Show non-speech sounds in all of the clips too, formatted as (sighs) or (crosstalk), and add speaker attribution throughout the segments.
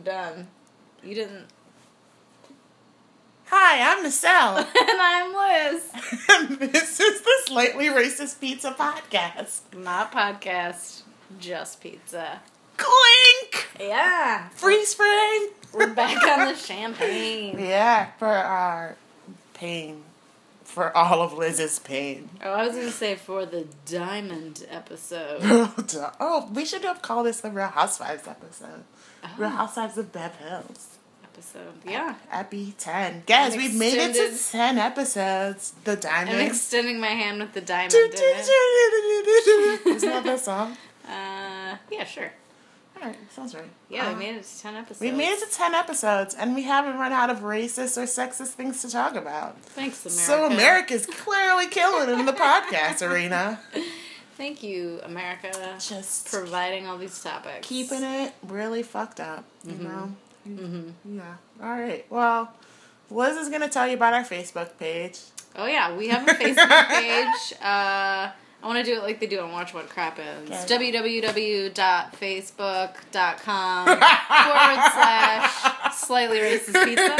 Speaker 1: episode done. You didn't.
Speaker 2: Hi, I'm Michelle. (laughs)
Speaker 1: and I'm Liz.
Speaker 2: and (laughs) this is the Slightly Racist Pizza Podcast.
Speaker 1: Not podcast, just pizza.
Speaker 2: Clink!
Speaker 1: Yeah.
Speaker 2: Freeze frame!
Speaker 1: We're back on the (laughs) champagne.
Speaker 2: Yeah, for our pain. For all of Liz's pain.
Speaker 1: Oh, I was gonna say for the diamond episode.
Speaker 2: Oh, oh, we should have called this the Real Housewives episode. Real
Speaker 1: Oh,
Speaker 2: Housewives of Bev Hills.
Speaker 1: episode. Yeah.
Speaker 2: Epi 10. Guys, we've made it to 10 episodes. The Diamond.
Speaker 1: I'm extending my hand with the diamond.
Speaker 2: Isn't that the song? (laughs)
Speaker 1: Uh, yeah, sure.
Speaker 2: Alright, sounds right.
Speaker 1: Yeah,
Speaker 2: Uh,
Speaker 1: we made it to ten episodes.
Speaker 2: We made it to 10 episodes, and we haven't run out of racist or sexist things to talk about.
Speaker 1: Thanks, America.
Speaker 2: So America's clearly killing it in the podcast arena. (laughs)
Speaker 1: Thank you, America,
Speaker 2: Just
Speaker 1: providing all these topics.
Speaker 2: keeping it really fucked up, you know?
Speaker 1: Mm-hmm.
Speaker 2: Yeah. Alright, well, Liz is going to tell you about our Facebook page.
Speaker 1: Oh yeah, we have a Facebook (laughs) page. Uh, I want to do it like they do on Watch What Crap Is.
Speaker 2: Okay.
Speaker 1: www.facebook.com (laughs) forward slash slightly racist pizza.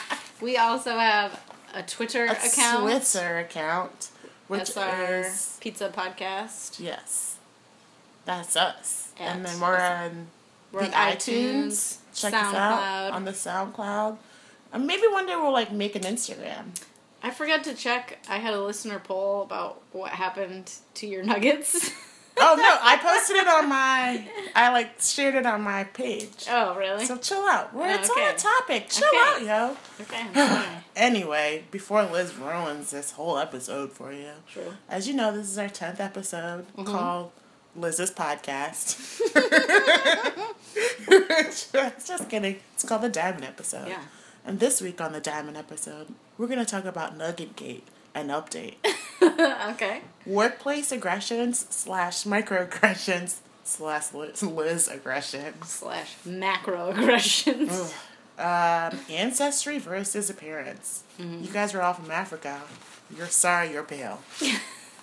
Speaker 1: (laughs) We also have a Twitter
Speaker 2: A
Speaker 1: account.
Speaker 2: Twitter account, which
Speaker 1: That's our
Speaker 2: is
Speaker 1: pizza podcast.
Speaker 2: yes, that's us.
Speaker 1: At
Speaker 2: and then we're on
Speaker 1: We're
Speaker 2: the
Speaker 1: on
Speaker 2: iTunes.
Speaker 1: iTunes,
Speaker 2: Check us out
Speaker 1: SoundCloud.
Speaker 2: on the SoundCloud. And maybe one day we'll like make an Instagram.
Speaker 1: I forgot to check. I had a listener poll about what happened to your nuggets. (laughs) (laughs)
Speaker 2: Oh no, I posted it on my. I like shared it on my page.
Speaker 1: oh, really?
Speaker 2: So chill out. We're,
Speaker 1: Oh,
Speaker 2: it's on a topic. Chill
Speaker 1: Okay.
Speaker 2: out, yo. okay. (laughs) anyway, before Liz ruins this whole episode for you,
Speaker 1: True.
Speaker 2: as you know, this is our tenth episode
Speaker 1: Mm-hmm.
Speaker 2: called Liz's podcast. just, (laughs) just kidding. It's called the Diamond episode.
Speaker 1: Yeah.
Speaker 2: And this week on the Diamond episode, we're gonna talk about Nugget Gate. An update.
Speaker 1: okay.
Speaker 2: Workplace aggressions slash microaggressions slash Liz, aggressions.
Speaker 1: Slash macroaggressions.
Speaker 2: Um, ancestry versus appearance.
Speaker 1: Mm-hmm.
Speaker 2: You guys are all from Africa. You're sorry you're pale. (laughs) and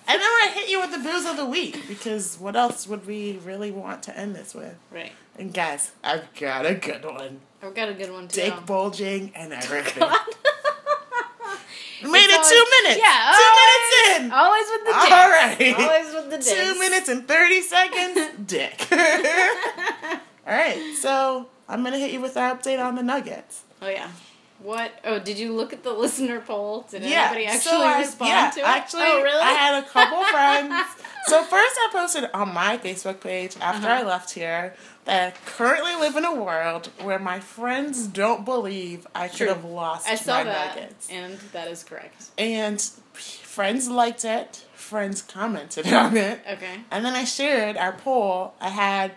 Speaker 2: then I hit you with the boos of the week because what else would we really want to end this with?
Speaker 1: Right.
Speaker 2: And guys, I've got a good one.
Speaker 1: I've got a good one too.
Speaker 2: Dick bulging and (laughs) everything. Made it
Speaker 1: always-
Speaker 2: two minutes.
Speaker 1: Yeah,
Speaker 2: two
Speaker 1: always-
Speaker 2: minutes in.
Speaker 1: Always with the dick.
Speaker 2: All right.
Speaker 1: Always with the dick.
Speaker 2: Two minutes and 30 seconds, (laughs) dick. (laughs) All right, so I'm to hit you with our update on the Nuggets.
Speaker 1: Oh yeah. What? Oh, did you look at the (laughs) listener poll? Did
Speaker 2: Yeah,
Speaker 1: anybody actually
Speaker 2: so I-
Speaker 1: respond
Speaker 2: yeah,
Speaker 1: to it?
Speaker 2: Actually,
Speaker 1: oh really?
Speaker 2: I had a couple friends. So first, I posted on my Facebook page after
Speaker 1: Uh-huh.
Speaker 2: I left here I currently live in a world where my friends don't believe I could have lost
Speaker 1: I saw
Speaker 2: my
Speaker 1: that,
Speaker 2: Nuggets,
Speaker 1: and that is correct.
Speaker 2: and friends liked it. Friends commented (laughs) on it.
Speaker 1: Okay.
Speaker 2: And then I shared our poll. I had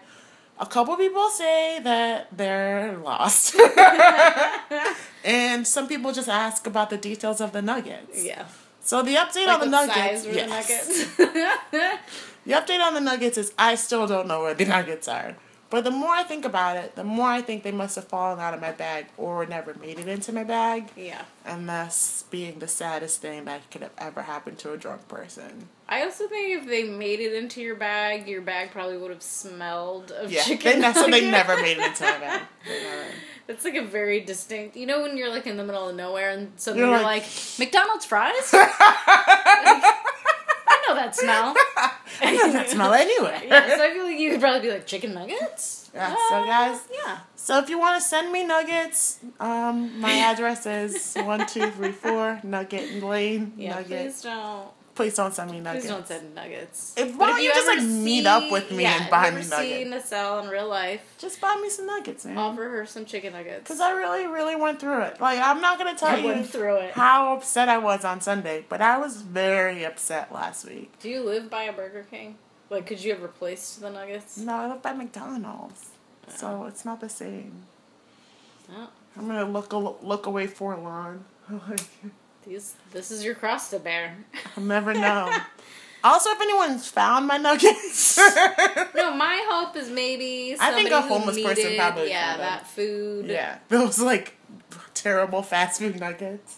Speaker 2: a couple people say that they're lost. (laughs) and some people just ask about the details of the nuggets.
Speaker 1: Yeah.
Speaker 2: So the update
Speaker 1: Like
Speaker 2: on the
Speaker 1: what
Speaker 2: nuggets. yes.
Speaker 1: the nuggets? (laughs)
Speaker 2: The update on the nuggets is I still don't know where the nuggets are. But the more I think about it, the more I think they must have fallen out of my bag or never made it into my bag.
Speaker 1: yeah.
Speaker 2: And thus being the saddest thing that could have ever happened to a drunk person.
Speaker 1: I also think if they made it into your bag, your bag probably would have smelled of
Speaker 2: Yeah,
Speaker 1: chicken.
Speaker 2: ne- so they never made it into my bag. (laughs)
Speaker 1: It's like a very distinct. You know when you're like in the middle of nowhere and suddenly
Speaker 2: You're
Speaker 1: you're,
Speaker 2: like-
Speaker 1: like, McDonald's fries. (laughs) I know that smell.
Speaker 2: I that smell anyway. (laughs)
Speaker 1: yeah, so I feel like you could probably be like chicken nuggets.
Speaker 2: Yeah, so guys-
Speaker 1: Yeah.
Speaker 2: So if you want to send me nuggets, um, my (laughs) address is one two three four Nugget Lane.
Speaker 1: Yeah.
Speaker 2: Nugget.
Speaker 1: Please don't.
Speaker 2: Please don't send me nuggets.
Speaker 1: Please don't send nuggets.
Speaker 2: If- why don't you just,
Speaker 1: ever
Speaker 2: like, meet up with me
Speaker 1: yeah,
Speaker 2: and buy
Speaker 1: you
Speaker 2: me
Speaker 1: ever
Speaker 2: nuggets?
Speaker 1: See Nacelle in real life.
Speaker 2: Just buy me some nuggets, man.
Speaker 1: Offer her some chicken nuggets.
Speaker 2: Because I really, really went through it. Like I'm not gonna tell
Speaker 1: I
Speaker 2: you
Speaker 1: through it.
Speaker 2: how upset I was on Sunday, but I was very upset last week.
Speaker 1: Do you live by a Burger King? Like, could you have replaced the nuggets?
Speaker 2: No, I live by McDonald's, oh. so it's not the same.
Speaker 1: No.
Speaker 2: I'm gonna look away for a, look away forlorn.
Speaker 1: These, this is your cross to bear. (laughs)
Speaker 2: I'll never know. (laughs) also, if anyone's found my nuggets, (laughs)
Speaker 1: No, my hope is maybe
Speaker 2: I think a homeless person probably
Speaker 1: yeah that food.
Speaker 2: yeah, those like terrible fast food nuggets.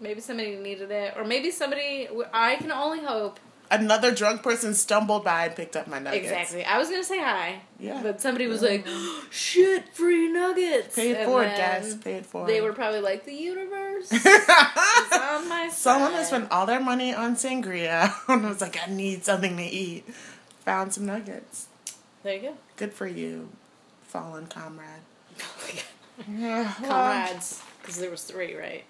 Speaker 1: Maybe somebody needed it, or maybe somebody. I can only hope
Speaker 2: another drunk person stumbled by and picked up my nuggets.
Speaker 1: Exactly. I was gonna say hi.
Speaker 2: Yeah.
Speaker 1: But somebody was like, (gasps) "Shit, free nuggets."
Speaker 2: Pay it
Speaker 1: And
Speaker 2: forward, guys. Pay it forward.
Speaker 1: They were probably like, "The universe (laughs) is on my side."
Speaker 2: Someone that spent all their money on sangria (laughs) and was like, I need something to eat. Found some nuggets.
Speaker 1: There you go.
Speaker 2: Good for you, fallen comrade. (laughs) Oh yeah,
Speaker 1: Comrades, because there was three, right?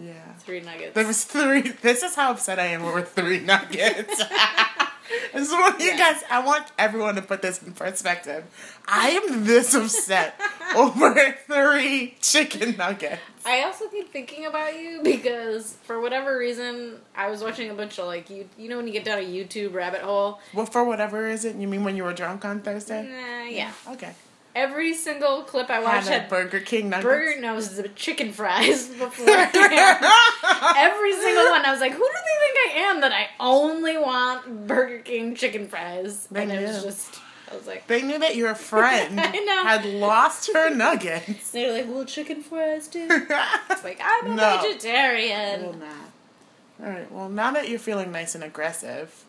Speaker 2: Yeah.
Speaker 1: Three nuggets.
Speaker 2: There was three. This is how upset I am over three (laughs) nuggets. (laughs) this is what you guys. I want everyone to put this in perspective. I am this upset (laughs) over three chicken nuggets.
Speaker 1: I also keep thinking about you because for whatever reason I was watching a bunch of like you you know when you get down a YouTube rabbit hole.
Speaker 2: Well, for whatever reason, you mean when you were drunk on Thursday?
Speaker 1: Nah, yeah.
Speaker 2: Okay.
Speaker 1: Every single clip I watched
Speaker 2: a
Speaker 1: had
Speaker 2: Burger King nuggets.
Speaker 1: burger no, it the chicken fries (laughs) before. Every single one, I was like, "Who do they think I am that I only want Burger King chicken fries?"
Speaker 2: They
Speaker 1: and it was
Speaker 2: knew.
Speaker 1: just, I was like,
Speaker 2: They knew that your friend (laughs) had lost her nuggets.
Speaker 1: they're like, "Well, chicken fries too." (laughs) It's like I'm a
Speaker 2: No.
Speaker 1: vegetarian.
Speaker 2: Will not. All right. Well, now that you're feeling nice and aggressive,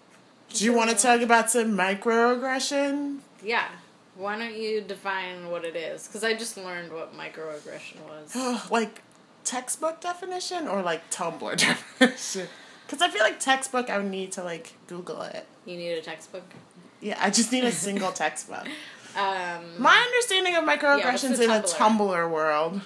Speaker 2: do you want to talk about some microaggression?
Speaker 1: Yeah. Why don't you define what it is? Because I just learned what microaggression was. (gasps)
Speaker 2: like textbook definition or like Tumblr (laughs) definition? Because I feel like textbook, I would need to like Google it.
Speaker 1: You need a textbook.
Speaker 2: Yeah, I just need a (laughs) single textbook.
Speaker 1: Um,
Speaker 2: My understanding of microaggressions
Speaker 1: the
Speaker 2: in a
Speaker 1: Tumblr?
Speaker 2: Tumblr world,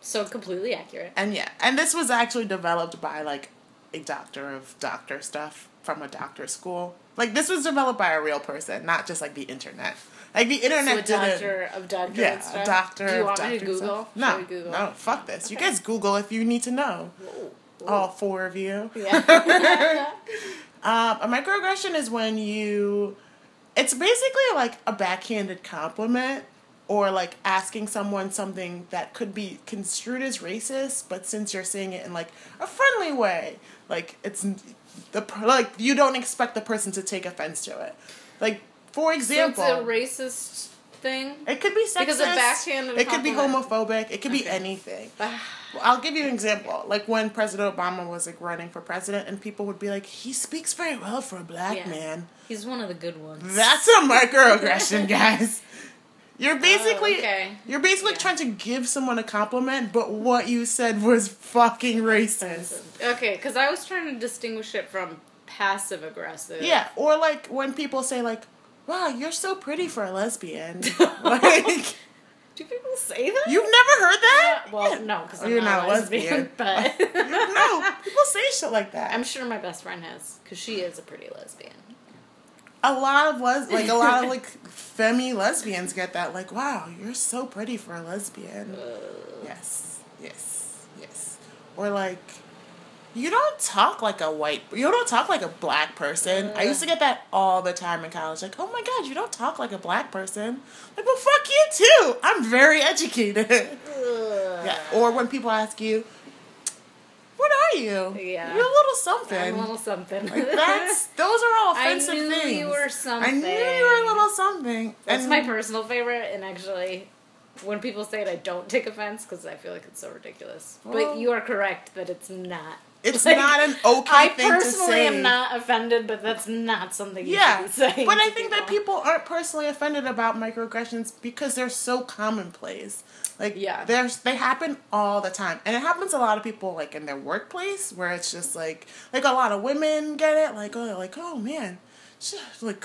Speaker 1: so completely accurate.
Speaker 2: and yeah, and this was actually developed by like a doctor of doctor stuff from a doctor school. Like this was developed by a real person, not just like the internet. Like the
Speaker 1: So
Speaker 2: internet
Speaker 1: a
Speaker 2: didn't.
Speaker 1: doctor of doctor
Speaker 2: Yeah, a doctor.
Speaker 1: Do you want me to Google?
Speaker 2: No,
Speaker 1: Google?
Speaker 2: no, fuck this. You guys Google if you need to know.
Speaker 1: Whoa.
Speaker 2: All four of you.
Speaker 1: Yeah.
Speaker 2: Um, (laughs) (laughs) a microaggression is when you. It's basically like a backhanded compliment or like asking someone something that could be construed as racist, but since you're saying it in like a friendly way, like it's the like you don't expect the person to take offense to it. Like for
Speaker 1: so it's
Speaker 2: example,
Speaker 1: a racist thing.
Speaker 2: it could be sexist.
Speaker 1: Because a backhanded
Speaker 2: It could be homophobic. It could be anything. Ah. I'll give you an example. Like when President Obama was like running for president, and people would be like, "He speaks very well for a black
Speaker 1: Yeah.
Speaker 2: man."
Speaker 1: He's one of the good ones.
Speaker 2: That's a microaggression, (laughs) guys. You're oh, basically
Speaker 1: Oh, okay.
Speaker 2: you're basically
Speaker 1: Yeah.
Speaker 2: trying to give someone a compliment, but what you said was fucking racist.
Speaker 1: Okay, because I was trying to distinguish it from passive aggressive.
Speaker 2: Yeah, or like when people say like, "Wow, you're so pretty for a lesbian." (laughs) like,
Speaker 1: Do people say that?
Speaker 2: you've never heard that?
Speaker 1: Uh, well, no, because I'm
Speaker 2: You're
Speaker 1: not,
Speaker 2: not
Speaker 1: lesbian.
Speaker 2: lesbian. (laughs)
Speaker 1: But (laughs)
Speaker 2: no, people say shit like that.
Speaker 1: I'm sure my best friend has, because she is a pretty lesbian.
Speaker 2: a lot of les like a lot of like femi lesbians get that like wow you're so pretty for a lesbian yes yes yes or like you don't talk like a white you don't talk like a black person i used to get that all the time in college like oh my god you don't talk like a black person like well fuck you too i'm very educated yeah or when people ask you what are you
Speaker 1: Yeah.
Speaker 2: you're a little something
Speaker 1: I'm a little something.
Speaker 2: like that's (laughs) those are all
Speaker 1: I
Speaker 2: offensive
Speaker 1: knew
Speaker 2: things.
Speaker 1: you were something.
Speaker 2: I knew you were a little something.
Speaker 1: That's
Speaker 2: and
Speaker 1: my personal favorite, and actually, when people say it, I don't take offense because I feel like it's so ridiculous.
Speaker 2: Well-
Speaker 1: but you are correct that it's not.
Speaker 2: It's
Speaker 1: Like,
Speaker 2: not an okay
Speaker 1: I
Speaker 2: thing to say.
Speaker 1: I personally am not offended, but that's not something you
Speaker 2: Yeah,
Speaker 1: should be saying.
Speaker 2: but I think that people aren't personally offended about microaggressions because they're so commonplace. Like,
Speaker 1: Yeah.
Speaker 2: there's they happen all the time, and it happens a lot of people like in their workplace where it's just like like a lot of women get it like oh like oh man, like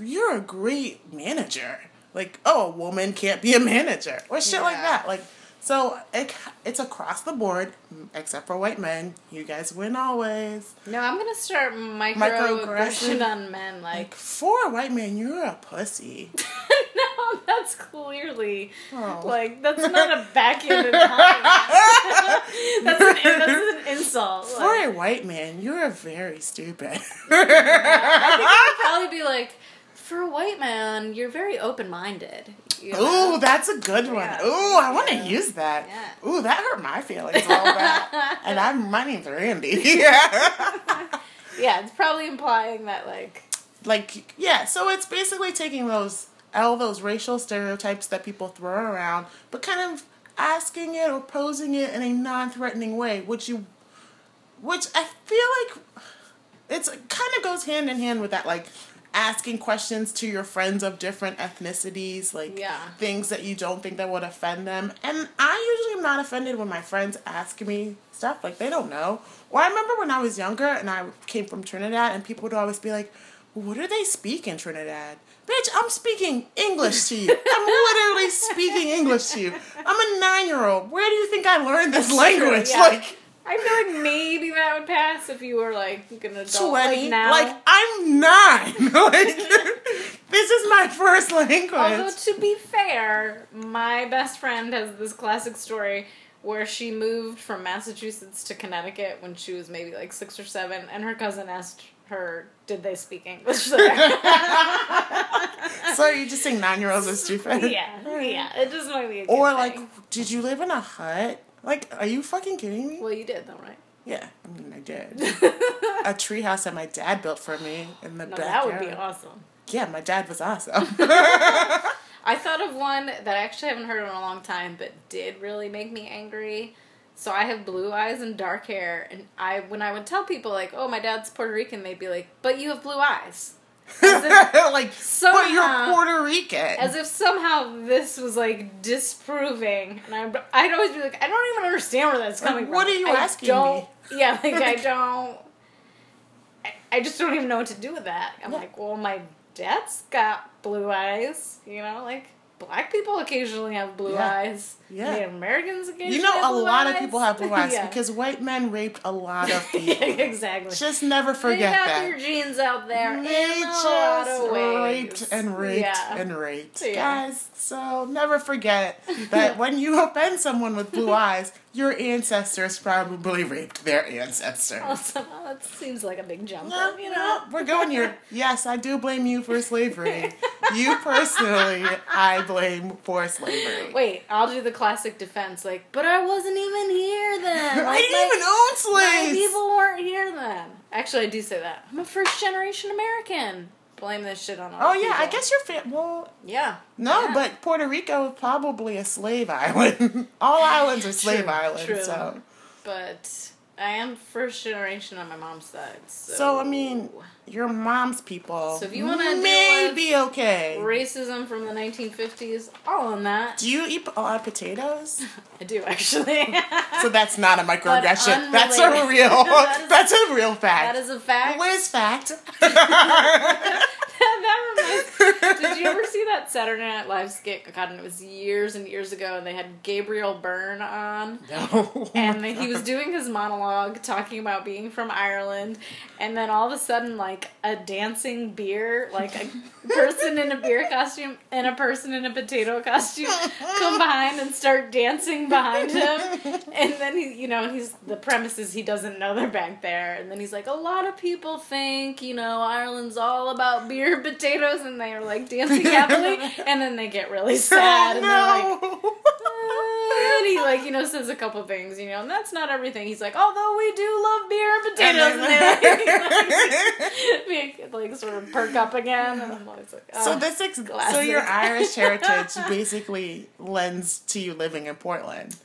Speaker 2: you're a great manager. Like oh a woman can't be a manager or shit like that. Like so it, it's across the board except for white men. You guys win always.
Speaker 1: No, I'm gonna start
Speaker 2: Microaggression.
Speaker 1: on men. Like,
Speaker 2: Like for a white man, you're a pussy. (laughs)
Speaker 1: no, that's clearly
Speaker 2: Oh.
Speaker 1: like that's not a backhanded compliment. (laughs) that's, an, that's an insult.
Speaker 2: For
Speaker 1: Like,
Speaker 2: a white man, you're very stupid.
Speaker 1: I think I would probably be like, for a white man, you're very open minded. You know?
Speaker 2: Ooh, that's a good one.
Speaker 1: Yeah.
Speaker 2: Ooh, I want to
Speaker 1: Yeah.
Speaker 2: use that.
Speaker 1: Yeah.
Speaker 2: Ooh, that hurt my feelings a little bit. (laughs) And I'm my name's Randy. (laughs) Yeah. (laughs)
Speaker 1: Yeah, it's probably implying that like
Speaker 2: like yeah, so it's basically taking those all those racial stereotypes that people throw around, but kind of asking it or posing it in a non-threatening way, which you, which I feel like it's kind of goes hand in hand with that like asking questions to your friends of different ethnicities like
Speaker 1: Yeah.
Speaker 2: things that you don't think that would offend them. And i usually am not offended when my friends ask me stuff like they don't know. Or i remember when i was younger and i came from trinidad and people would always be like what do they speak in trinidad? Bitch i'm speaking english to you. I'm (laughs) literally speaking english to you. I'm a nine-year-old. Where do you think i learned this language?
Speaker 1: yeah.
Speaker 2: like
Speaker 1: I feel like maybe that would pass if you were like an adult. Like now.
Speaker 2: Like I'm nine. (laughs) like (laughs) this is my first language.
Speaker 1: Although to be fair, my best friend has this classic story where she moved from Massachusetts to Connecticut when she was maybe like six or seven, and her cousin asked her, "Did they speak English there?" (laughs)
Speaker 2: so you just saying nine year olds are stupid?
Speaker 1: yeah, yeah. It just might be. A good
Speaker 2: Or like, did you live in a hut? Like, are you fucking kidding me?
Speaker 1: well, you did though, right?
Speaker 2: Yeah, I mean I did. (laughs) a treehouse that my dad built for me in the
Speaker 1: No,
Speaker 2: backyard.
Speaker 1: that would be awesome.
Speaker 2: Yeah, my dad was awesome. (laughs) (laughs)
Speaker 1: I thought of one that I actually haven't heard in a long time, but did really make me angry. So I have blue eyes and dark hair, and I when I would tell people like, "Oh, my dad's Puerto Rican," they'd be like, "But you have blue eyes," (laughs)
Speaker 2: like, but you're Puerto Rican.
Speaker 1: as if somehow this was like disproving. And I, I'd always be like, "I don't even understand where that's
Speaker 2: Like,
Speaker 1: coming from."
Speaker 2: what are you
Speaker 1: I
Speaker 2: asking
Speaker 1: don't,
Speaker 2: me? (laughs)
Speaker 1: Yeah, like I don't. I, I just don't even know what to do with that. I'm
Speaker 2: Yeah.
Speaker 1: like, well, my dad's got blue eyes. You know, like black people occasionally have blue
Speaker 2: Yeah.
Speaker 1: eyes.
Speaker 2: Yeah.
Speaker 1: Native Americans occasionally.
Speaker 2: you know, a lot of people have blue eyes (laughs)
Speaker 1: Yeah.
Speaker 2: because white men raped a lot of (laughs) people.
Speaker 1: exactly.
Speaker 2: Just never forget
Speaker 1: got
Speaker 2: that.
Speaker 1: their genes out there
Speaker 2: They
Speaker 1: in a lot
Speaker 2: just raped and raped
Speaker 1: Yeah.
Speaker 2: and raped.
Speaker 1: Yeah.
Speaker 2: Guys, so never forget that (laughs) when you offend someone with blue eyes, your ancestors probably raped their ancestors.
Speaker 1: Oh, somehow that seems like a big jump.
Speaker 2: No,
Speaker 1: you
Speaker 2: no,
Speaker 1: know.
Speaker 2: we're going here. Yes, I do blame you for slavery. You personally, I blame for slavery.
Speaker 1: Wait, I'll do the classic defense, like, but I wasn't even here then. (laughs)
Speaker 2: I didn't
Speaker 1: my-
Speaker 2: even own
Speaker 1: my
Speaker 2: slaves.
Speaker 1: people weren't here then. Actually, I do say that. I'm a first generation American. Blame this shit on all
Speaker 2: Oh yeah, I
Speaker 1: people.
Speaker 2: guess your fam. Well,
Speaker 1: Yeah.
Speaker 2: no,
Speaker 1: Yeah.
Speaker 2: but Puerto Rico is probably a slave island. (laughs) All (laughs) islands are slave
Speaker 1: True,
Speaker 2: islands.
Speaker 1: true.
Speaker 2: So,
Speaker 1: But I am first generation on my mom's side. So,
Speaker 2: so I mean, your mom's people.
Speaker 1: So if you wanna deal
Speaker 2: may be okay.
Speaker 1: racism from the 1950s, all on that.
Speaker 2: Do you eat a lot of potatoes? (laughs)
Speaker 1: I do actually. (laughs)
Speaker 2: so that's not a microaggression. That's a real. (laughs)
Speaker 1: That is-
Speaker 2: that's a real fact.
Speaker 1: that is a fact.
Speaker 2: Liz fact.
Speaker 1: that reminds. Did you ever see that Saturday Night Live skit? God, and it was years and years ago, and they had Gabriel Byrne on.
Speaker 2: no.
Speaker 1: and he was doing his monologue talking about being from Ireland, and then all of a sudden, like a dancing beer, like a person in a beer costume and a person in a potato costume come behind and start dancing behind him, and then he, you know, he's the premise is he doesn't know they're back there, and then he's like, a lot of people think, you know, Ireland's all about beer and potatoes, and they are like dancing (laughs) happily, and then they get really sad, and they're like. Oh, and he like you know says a couple things you know and that's not everything he's like although we do love beer and potatoes and, (laughs) (laughs) like, (laughs) like sort of perk up again and I'm always like uh,
Speaker 2: So
Speaker 1: oh.
Speaker 2: this ex- so your Irish heritage basically lends to you living in Portland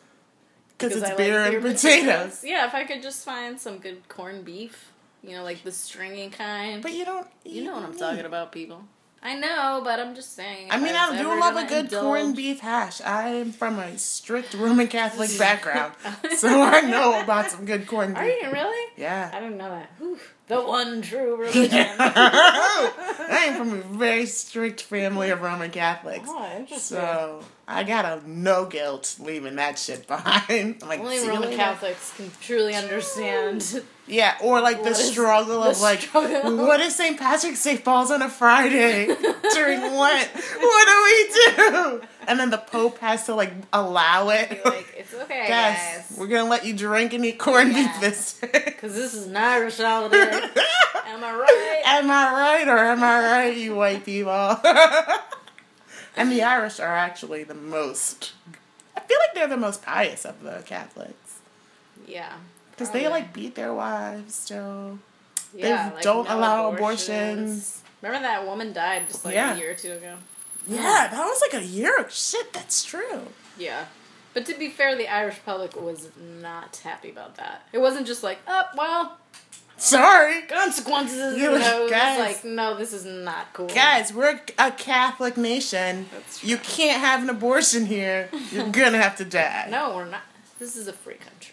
Speaker 2: because it's
Speaker 1: like
Speaker 2: beer and potatoes.
Speaker 1: yeah if I could just find some good corned beef you know like the stringy kind
Speaker 2: But you don't.
Speaker 1: you know what I'm
Speaker 2: meat.
Speaker 1: talking about people I know but I'm just saying
Speaker 2: I mean, I do love a good
Speaker 1: indulge-
Speaker 2: corned beef hash. I am from a strict Roman Catholic (laughs) background, (laughs) so I know about some good corned beef.
Speaker 1: are you really
Speaker 2: Yeah.
Speaker 1: I didn't know that Whew. the one true (laughs) religion
Speaker 2: I am from a very strict family of Roman Catholics.
Speaker 1: oh interesting
Speaker 2: So I got a no guilt leaving that shit behind. I'm like,
Speaker 1: Only Roman. Catholics can truly understand.
Speaker 2: Yeah, or like the
Speaker 1: What is
Speaker 2: struggle
Speaker 1: the
Speaker 2: of like,
Speaker 1: struggle?
Speaker 2: what if St. Patrick's Day falls on a Friday during (laughs) Lent? What do we do? And then the Pope has to like allow it.
Speaker 1: Be like, it's okay, (laughs)
Speaker 2: Guys, we're gonna let you drink and eat corned beef this day.
Speaker 1: Because this is an Irish holiday. Am I right?
Speaker 2: Am I right or am I right, you white people? (laughs) and the Irish are actually the most. I feel like they're the most pious of the Catholics
Speaker 1: Yeah.
Speaker 2: Because they like beat their wives still.
Speaker 1: Yeah,
Speaker 2: don't allow abortions.
Speaker 1: Remember that woman died just like
Speaker 2: Yeah.
Speaker 1: a year or two ago?
Speaker 2: Yeah, that was like a year. ago. Shit, that's true.
Speaker 1: Yeah. But to be fair, the Irish public was not happy about that. It wasn't just like, oh, well,
Speaker 2: Sorry.
Speaker 1: consequences. You
Speaker 2: like,
Speaker 1: know,
Speaker 2: guys.
Speaker 1: like no, this is not cool.
Speaker 2: Guys, we're a Catholic nation.
Speaker 1: That's
Speaker 2: You can't have an abortion here. You're gonna have to die.
Speaker 1: no, we're not. This is a free country.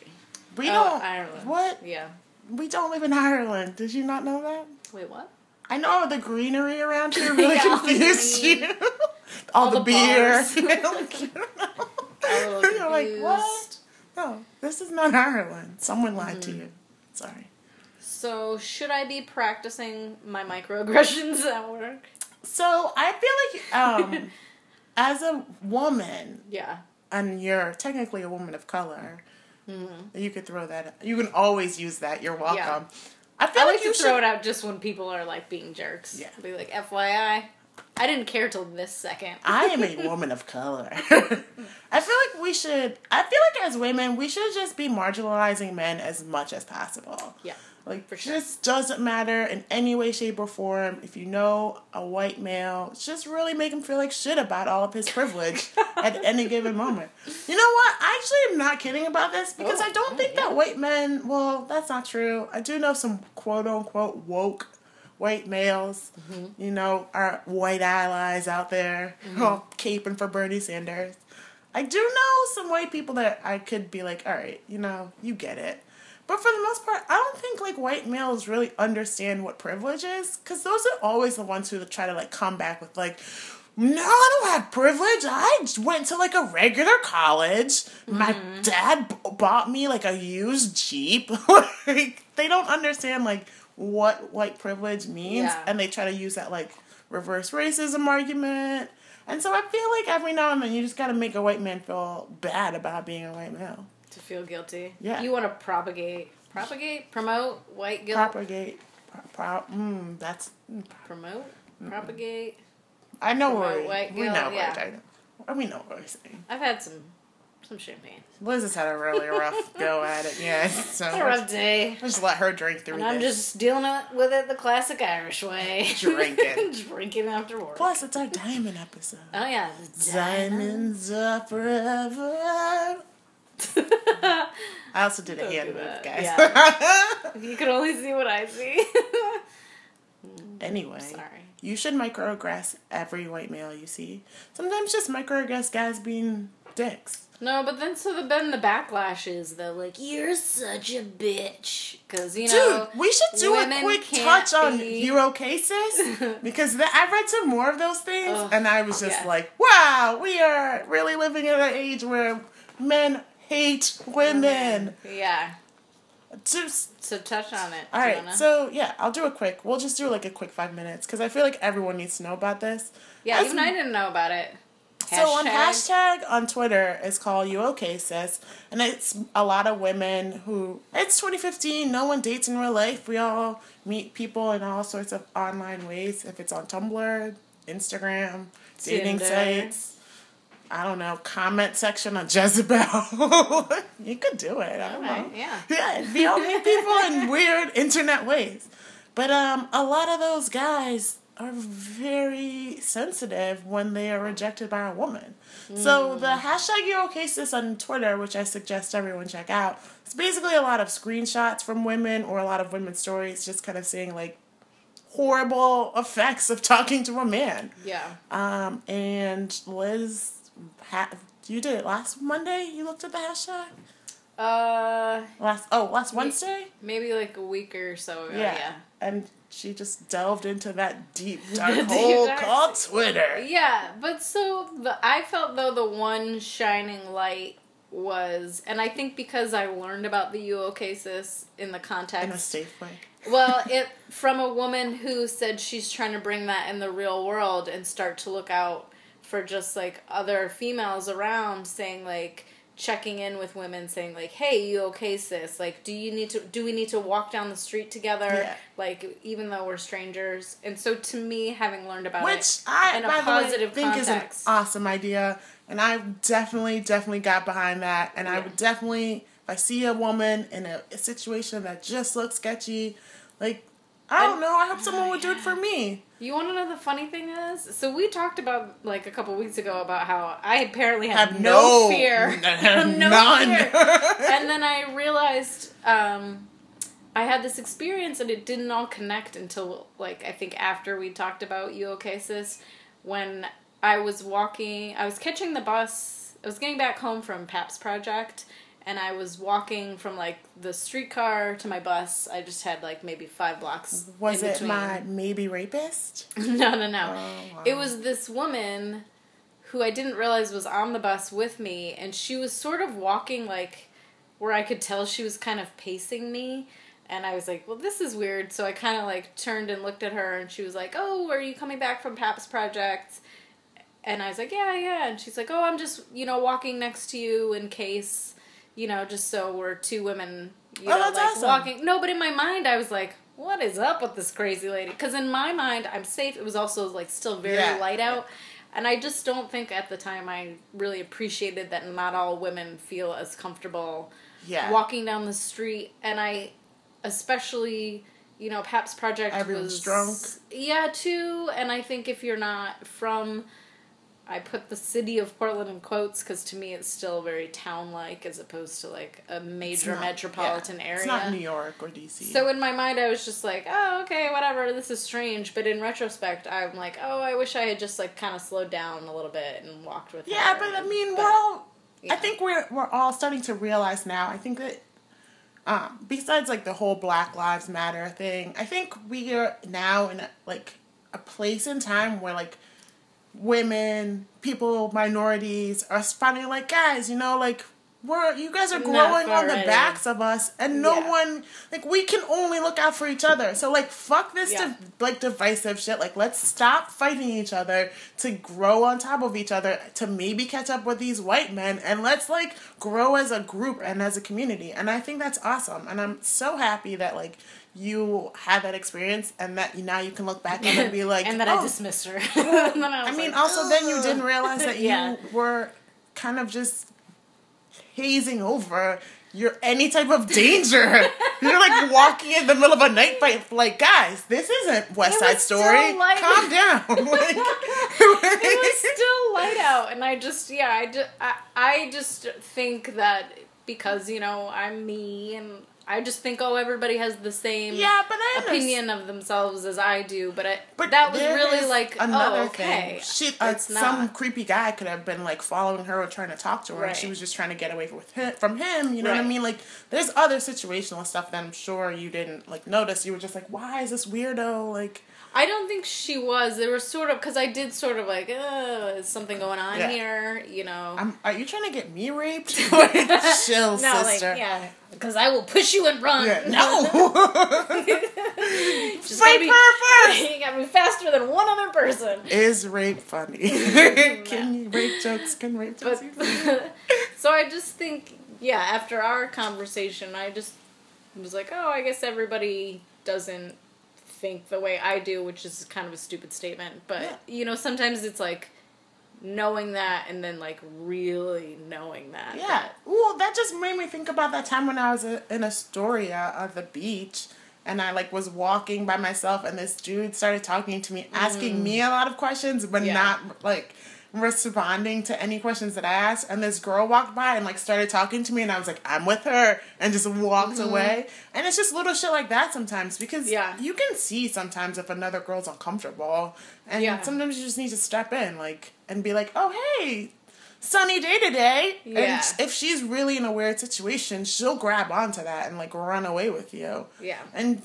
Speaker 2: We
Speaker 1: Oh,
Speaker 2: don't.
Speaker 1: Ireland.
Speaker 2: What?
Speaker 1: Yeah.
Speaker 2: We don't live in Ireland. Did you not know that?
Speaker 1: Wait, what?
Speaker 2: I know the greenery around here (laughs) really
Speaker 1: Yeah,
Speaker 2: confused you. (laughs) all,
Speaker 1: All
Speaker 2: the,
Speaker 1: the
Speaker 2: beer.
Speaker 1: A (laughs) little
Speaker 2: You're like, what? No, this is not Ireland. Someone lied
Speaker 1: Mm-hmm.
Speaker 2: to you. Sorry.
Speaker 1: So, should I be practicing my microaggressions at work?
Speaker 2: So I feel like, um, as a woman,
Speaker 1: Yeah.
Speaker 2: and you're technically a woman of color,
Speaker 1: Mm-hmm.
Speaker 2: you could throw that. You can always use that. You're welcome.
Speaker 1: Yeah.
Speaker 2: I feel
Speaker 1: I
Speaker 2: like,
Speaker 1: like
Speaker 2: you
Speaker 1: to throw it out just when people are like being jerks.
Speaker 2: Yeah.
Speaker 1: Be like, FYI, I didn't care till this second.
Speaker 2: I am a (laughs) woman of color. (laughs) I feel like we should. I feel like as women, we should just be marginalizing men as much as possible.
Speaker 1: Yeah.
Speaker 2: Like,
Speaker 1: For sure.
Speaker 2: just doesn't matter in any way, shape, or form. If you know a white male, just really make him feel like shit about all of his privilege (laughs) at any given moment. You know what? I actually am not kidding about this because
Speaker 1: Oh,
Speaker 2: I don't
Speaker 1: oh,
Speaker 2: think
Speaker 1: yeah.
Speaker 2: that white men, well, that's not true. I do know some quote unquote woke white males,
Speaker 1: Mm-hmm.
Speaker 2: you know, our white allies out there, all caping for Bernie Sanders. I do know some white people that I could be like, all right, you know, you get it. But for the most part, I don't think like white males really understand what privilege is, because those are always the ones who try to like come back with like, no, I don't have privilege. I went to like a regular college. My mm-hmm. dad b- bought me like a used Jeep. (laughs) like they don't understand like what white privilege means,
Speaker 1: Yeah.
Speaker 2: and they try to use that like reverse racism argument. And so I feel like every now and then you just gotta make a white man feel bad about being a white male.
Speaker 1: To feel guilty.
Speaker 2: Yeah.
Speaker 1: You want to propagate, propagate, promote white guilt.
Speaker 2: Propagate. Pro, pro, mm, that's. mm,
Speaker 1: promote, propagate.
Speaker 2: I know
Speaker 1: Promote
Speaker 2: we, we know
Speaker 1: yeah.
Speaker 2: what we're talking. We know what we're saying.
Speaker 1: I've had some, some champagne.
Speaker 2: Liz has had a really (laughs) rough go at it. Yeah, so
Speaker 1: It's a rough day.
Speaker 2: just let her drink through
Speaker 1: And I'm
Speaker 2: this.
Speaker 1: just dealing with it the classic Irish way. (laughs) (laughs)
Speaker 2: Drinking.
Speaker 1: Drinking after work.
Speaker 2: Plus, it's our diamond episode.
Speaker 1: Oh yeah,
Speaker 2: Diamonds are forever. (laughs) I also did a hand move,
Speaker 1: that.
Speaker 2: guys. (laughs)
Speaker 1: You can only see what I see. (laughs)
Speaker 2: anyway,
Speaker 1: Sorry.
Speaker 2: you should microaggress every white male you see. Sometimes just microaggress guys being dicks.
Speaker 1: No, but then so the, then the backlash is they're like, "You're such a bitch," because you know,
Speaker 2: Dude, we should do a quick touch on
Speaker 1: be-
Speaker 2: YouOKsis because the, I read some more of those things
Speaker 1: Ugh,
Speaker 2: and I was just
Speaker 1: yeah.
Speaker 2: like, wow, we are really living in an age where men hate women.
Speaker 1: yeah.
Speaker 2: Just
Speaker 1: So touch on it.
Speaker 2: all right, so yeah, I'll do a quick. We'll just do like a quick five minutes because I feel like everyone needs to know about this.
Speaker 1: yeah,
Speaker 2: as-
Speaker 1: even I didn't know about it.
Speaker 2: So on hashtag on Twitter is called you okay sis, and it's a lot of women who it's 2015. No one dates in real life. We all meet people in all sorts of online ways. If it's on Tumblr, Instagram, dating
Speaker 1: Tinder.
Speaker 2: sites. I don't know, comment section on Jezebel. (laughs) you could do it. I don't
Speaker 1: Okay,
Speaker 2: know.
Speaker 1: yeah. (laughs)
Speaker 2: Yeah, meet people in (laughs) weird internet ways. But um, a lot of those guys are very sensitive when they are rejected by a woman. So the hashtag you okay sis on Twitter, which I suggest everyone check out, it's basically a lot of screenshots from women or a lot of women's stories, just kind of saying like horrible effects of talking to a man.
Speaker 1: Yeah.
Speaker 2: Um, and Liz, ha- you did it last Monday. You looked at the hashtag
Speaker 1: Uh,
Speaker 2: last oh last Wednesday.
Speaker 1: maybe like a week or so ago.
Speaker 2: Yeah.
Speaker 1: Yeah.
Speaker 2: And she just delved into that deep (laughs) dark
Speaker 1: deep
Speaker 2: hole
Speaker 1: dark-
Speaker 2: called Twitter.
Speaker 1: Yeah, but so the I felt though the one shining light was, and I think because I learned about the YouOKsis in the context
Speaker 2: In a safe way.
Speaker 1: well, (laughs) it from a woman who said she's trying to bring that in the real world and start to look out for just like other females around, saying like checking in with women saying like hey you okay sis like do you need to do we need to walk down the street together
Speaker 2: Yeah.
Speaker 1: like even though we're strangers and so to me having learned about it
Speaker 2: Which I,
Speaker 1: in a positive
Speaker 2: way, think is an awesome idea. And I definitely, definitely got behind that. And I would definitely, if I see a woman in a, a situation that just looks sketchy, like, I don't know, I hope someone would do it for me.
Speaker 1: You want to know the funny thing is? So we talked about like a couple weeks ago about how I apparently had
Speaker 2: Have
Speaker 1: no,
Speaker 2: no-
Speaker 1: fear,
Speaker 2: n- (laughs) (laughs)
Speaker 1: no
Speaker 2: none.
Speaker 1: fear, (laughs) and then I realized um, I had this experience and it didn't all connect until like I think after we talked about you okay sis when I was walking I was catching the bus I was getting back home from Paps Project and I was walking from like the streetcar to my bus. I just had like maybe five blocks.
Speaker 2: Was it my maybe rapist? (laughs)
Speaker 1: no, no, no.
Speaker 2: Oh, wow.
Speaker 1: It was this woman who I didn't realize was on the bus with me, and she was sort of walking like where I could tell she was kind of pacing me. And I was like, well, this is weird. So I kind of like turned and looked at her, and she was like, oh, are you coming back from Paps Project? And I was like, yeah, yeah. And she's like, oh, I'm just, you know, walking next to you in case, you know, just so we're two women, you
Speaker 2: Oh,
Speaker 1: know,
Speaker 2: that's
Speaker 1: like
Speaker 2: awesome.
Speaker 1: walking. No, but in my mind, I was like, what is up with this crazy lady? Because in my mind, I'm safe. It was also like still very
Speaker 2: Yeah.
Speaker 1: light out. And I just don't think at the time I really appreciated that not all women feel as comfortable
Speaker 2: Yeah.
Speaker 1: walking down the street. And I, especially, you know, Paps Project
Speaker 2: Everyone's
Speaker 1: was
Speaker 2: drunk.
Speaker 1: Yeah, too. And I think if you're not from, I put the city of Portland in quotes because to me it's still very town like as opposed to like a major
Speaker 2: not-
Speaker 1: metropolitan
Speaker 2: yeah,
Speaker 1: area.
Speaker 2: It's not New York or DC.
Speaker 1: So in my mind, I was just like, oh, okay, whatever. This is strange. But in retrospect, I'm like, oh, I wish I had just like kind of slowed down a little bit and walked with
Speaker 2: yeah, but I mean,
Speaker 1: but-
Speaker 2: we're all.
Speaker 1: yeah.
Speaker 2: I think we're we're all starting to realize now. I think that. Um, besides like the whole Black Lives Matter thing, I think we are now in a, like a place in time where like women, people, minorities are finally like, guys, you know, like we're you guys are growing on the backs of us, and no
Speaker 1: Yeah.
Speaker 2: one like we can only look out for each other. So like, fuck this
Speaker 1: Yeah.
Speaker 2: div- like divisive shit. Like, let's stop fighting each other to grow on top of each other to maybe catch up with these white men, and let's like grow as a group and as a community. And I think that's awesome, and I'm so happy that like you had that experience and that now you can look back and be (laughs) like,
Speaker 1: and oh. (laughs) (laughs) then
Speaker 2: oh.
Speaker 1: I dismissed her. I,
Speaker 2: I mean,
Speaker 1: like,
Speaker 2: also then you didn't realize that
Speaker 1: Yeah.
Speaker 2: you were kind of just hazing over your any type of danger. You're like walking in the middle of a night fight, like guys, this isn't West Side Story.
Speaker 1: light.
Speaker 2: Calm down. like,
Speaker 1: it was still light out and i just yeah i just I, I just think that because you know i'm me and i just think oh everybody has the same
Speaker 2: yeah, but I understand.
Speaker 1: opinion of themselves as i do but, I,
Speaker 2: But
Speaker 1: that was really like
Speaker 2: another
Speaker 1: oh, okay
Speaker 2: thing. She, uh, some creepy guy could have been like following her or trying to talk to her, and she was just trying to get away with him, from him. You know what I mean? Like, there's other situational stuff that I'm sure you didn't like notice. You were just like, why is this weirdo like?
Speaker 1: I don't think she was. There was sort of because I did sort of like, uh, is something going on
Speaker 2: Yeah.
Speaker 1: here? You know.
Speaker 2: I'm, are you trying to get me raped? (laughs) Chill,
Speaker 1: no,
Speaker 2: sister.
Speaker 1: like yeah, because I will push you and run.
Speaker 2: Yeah, no. (laughs)
Speaker 1: Just
Speaker 2: Rape
Speaker 1: be-
Speaker 2: her first. (laughs)
Speaker 1: You gotta be faster than one other person.
Speaker 2: Is rape funny? can you rape jokes? Can rape jokes?
Speaker 1: But so I just think, yeah, after our conversation, I just was like, oh, I guess everybody doesn't think the way I do, which is kind of a stupid statement. But
Speaker 2: Yeah.
Speaker 1: you know, sometimes it's like knowing that and then like really knowing that.
Speaker 2: Yeah.
Speaker 1: that-
Speaker 2: Well, that just made me think about that time when I was uh, in Astoria on the beach and I like was walking by myself and this dude started talking to me, asking me a lot of questions, but
Speaker 1: Mm. Yeah.
Speaker 2: not like responding to any questions that I asked. And this girl walked by and like started talking to me and I was like, I'm with her and just walked away. And it's just little shit like that sometimes because
Speaker 1: Mm-hmm. Yeah.
Speaker 2: you can see sometimes if another girl's uncomfortable. And
Speaker 1: Yeah.
Speaker 2: sometimes you just need to step in like and be like, Oh hey, sunny day today.
Speaker 1: Yeah.
Speaker 2: And if she's really in a weird situation, she'll grab onto that and like run away with you.
Speaker 1: Yeah.
Speaker 2: And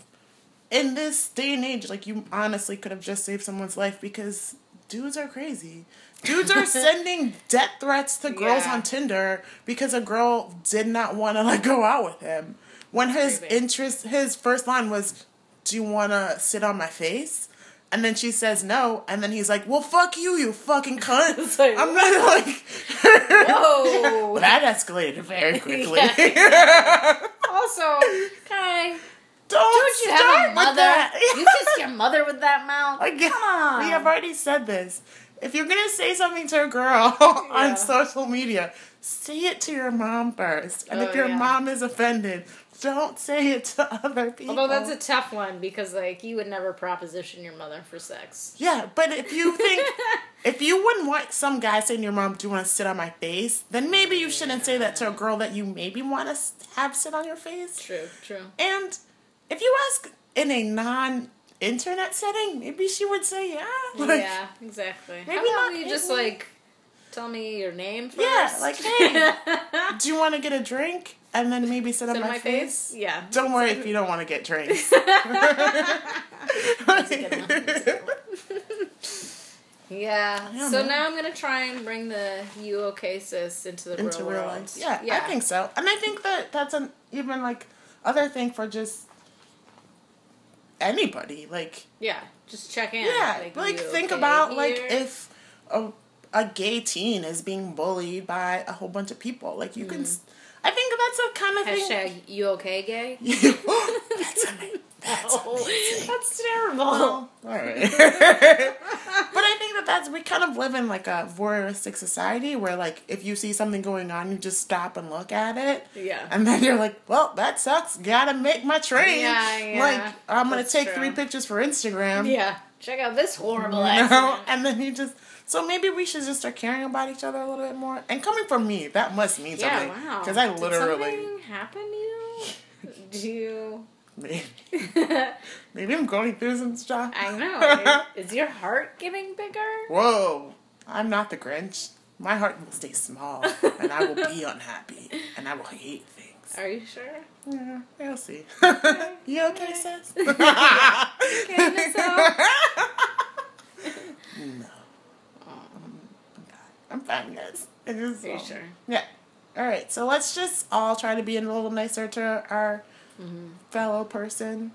Speaker 2: in this day and age, like you honestly could have just saved someone's life because dudes are crazy. Dudes are (laughs) sending death threats to girls
Speaker 1: Yeah.
Speaker 2: on Tinder because a girl did not want to like go out with him. When his
Speaker 1: Crazy.
Speaker 2: interest, his first line was, "Do you want to sit on my face?" And then she says no, and then he's like, "Well, fuck you, you fucking cunt." (laughs)
Speaker 1: Like,
Speaker 2: I'm not like.
Speaker 1: Whoa. (laughs)
Speaker 2: that escalated very quickly.
Speaker 1: also, okay,
Speaker 2: Don't,
Speaker 1: don't you have
Speaker 2: start
Speaker 1: a
Speaker 2: with
Speaker 1: mother?
Speaker 2: that.
Speaker 1: you kiss your mother with that mouth?
Speaker 2: Like,
Speaker 1: Come on.
Speaker 2: We have already said this. If you're gonna say something to a girl (laughs)
Speaker 1: Yeah.
Speaker 2: on social media, say it to your mom first. And
Speaker 1: Oh,
Speaker 2: if your
Speaker 1: yeah.
Speaker 2: mom is offended, don't say it to (laughs) other people.
Speaker 1: Although that's a tough one because like you would never proposition your mother for sex.
Speaker 2: yeah, but if you think (laughs) if you wouldn't want some guy saying to your mom, "Do you want to sit on my face?" Then maybe you shouldn't say that to a girl that you maybe want to have sit on your face.
Speaker 1: True, true.
Speaker 2: And if you ask in a non internet setting, maybe she would say yeah. (laughs) Like,
Speaker 1: yeah, exactly.
Speaker 2: maybe
Speaker 1: How about
Speaker 2: not
Speaker 1: you just like tell me your name first?
Speaker 2: Yeah, like, hey, (laughs) Do you want to get a drink and then maybe sit on
Speaker 1: Sit
Speaker 2: my,
Speaker 1: on my
Speaker 2: face?
Speaker 1: face? Yeah.
Speaker 2: Don't worry if you don't want to get (laughs) drinks.
Speaker 1: That's a good one. That's a good one. Yeah.
Speaker 2: Yeah,
Speaker 1: so
Speaker 2: man.
Speaker 1: now I'm gonna try and bring the you okay sis into the
Speaker 2: into
Speaker 1: real
Speaker 2: real
Speaker 1: world.
Speaker 2: life. Yeah, I think so. And I think that that's an even like other thing for just anybody. Like
Speaker 1: Yeah. Just check in.
Speaker 2: yeah, like,
Speaker 1: you
Speaker 2: think
Speaker 1: okay
Speaker 2: about like if a a gay teen is being bullied by a whole bunch of people. Like you can. Hmm. I think that's a kind of thing.
Speaker 1: hashtag you okay gay. (laughs)
Speaker 2: that's (laughs) amazing. That's amazing.
Speaker 1: that's terrible.
Speaker 2: Well, all right. (laughs) but I that's we kind of live in like a voyeuristic society where like if you see something going on, you just stop and look at it.
Speaker 1: Yeah.
Speaker 2: And then you're like, well, that sucks. Gotta make my train.
Speaker 1: Yeah, yeah.
Speaker 2: Like I'm gonna
Speaker 1: That's
Speaker 2: take
Speaker 1: true.
Speaker 2: three pictures for Instagram.
Speaker 1: Yeah. Check out this horrible
Speaker 2: You know? And then you just so maybe we should just start caring about each other a little bit more. And coming from me, that must mean
Speaker 1: Yeah,
Speaker 2: something.
Speaker 1: wow.
Speaker 2: Because I
Speaker 1: Did
Speaker 2: literally
Speaker 1: something happen to you? Do you?
Speaker 2: Maybe, maybe I'm going through some stuff.
Speaker 1: I know. (laughs) Is your heart getting bigger?
Speaker 2: Whoa. I'm not the Grinch. My heart will stay small and I will be (laughs) unhappy and I will hate things.
Speaker 1: Are you sure?
Speaker 2: Yeah, we'll see. (laughs) you okay, sis?
Speaker 1: Okay, Miss O?
Speaker 2: No. I'm fine, guys. It is,
Speaker 1: Are you sure?
Speaker 2: Yeah. All right. So let's just all try to be a little nicer to our
Speaker 1: Mm-hmm.
Speaker 2: fellow person,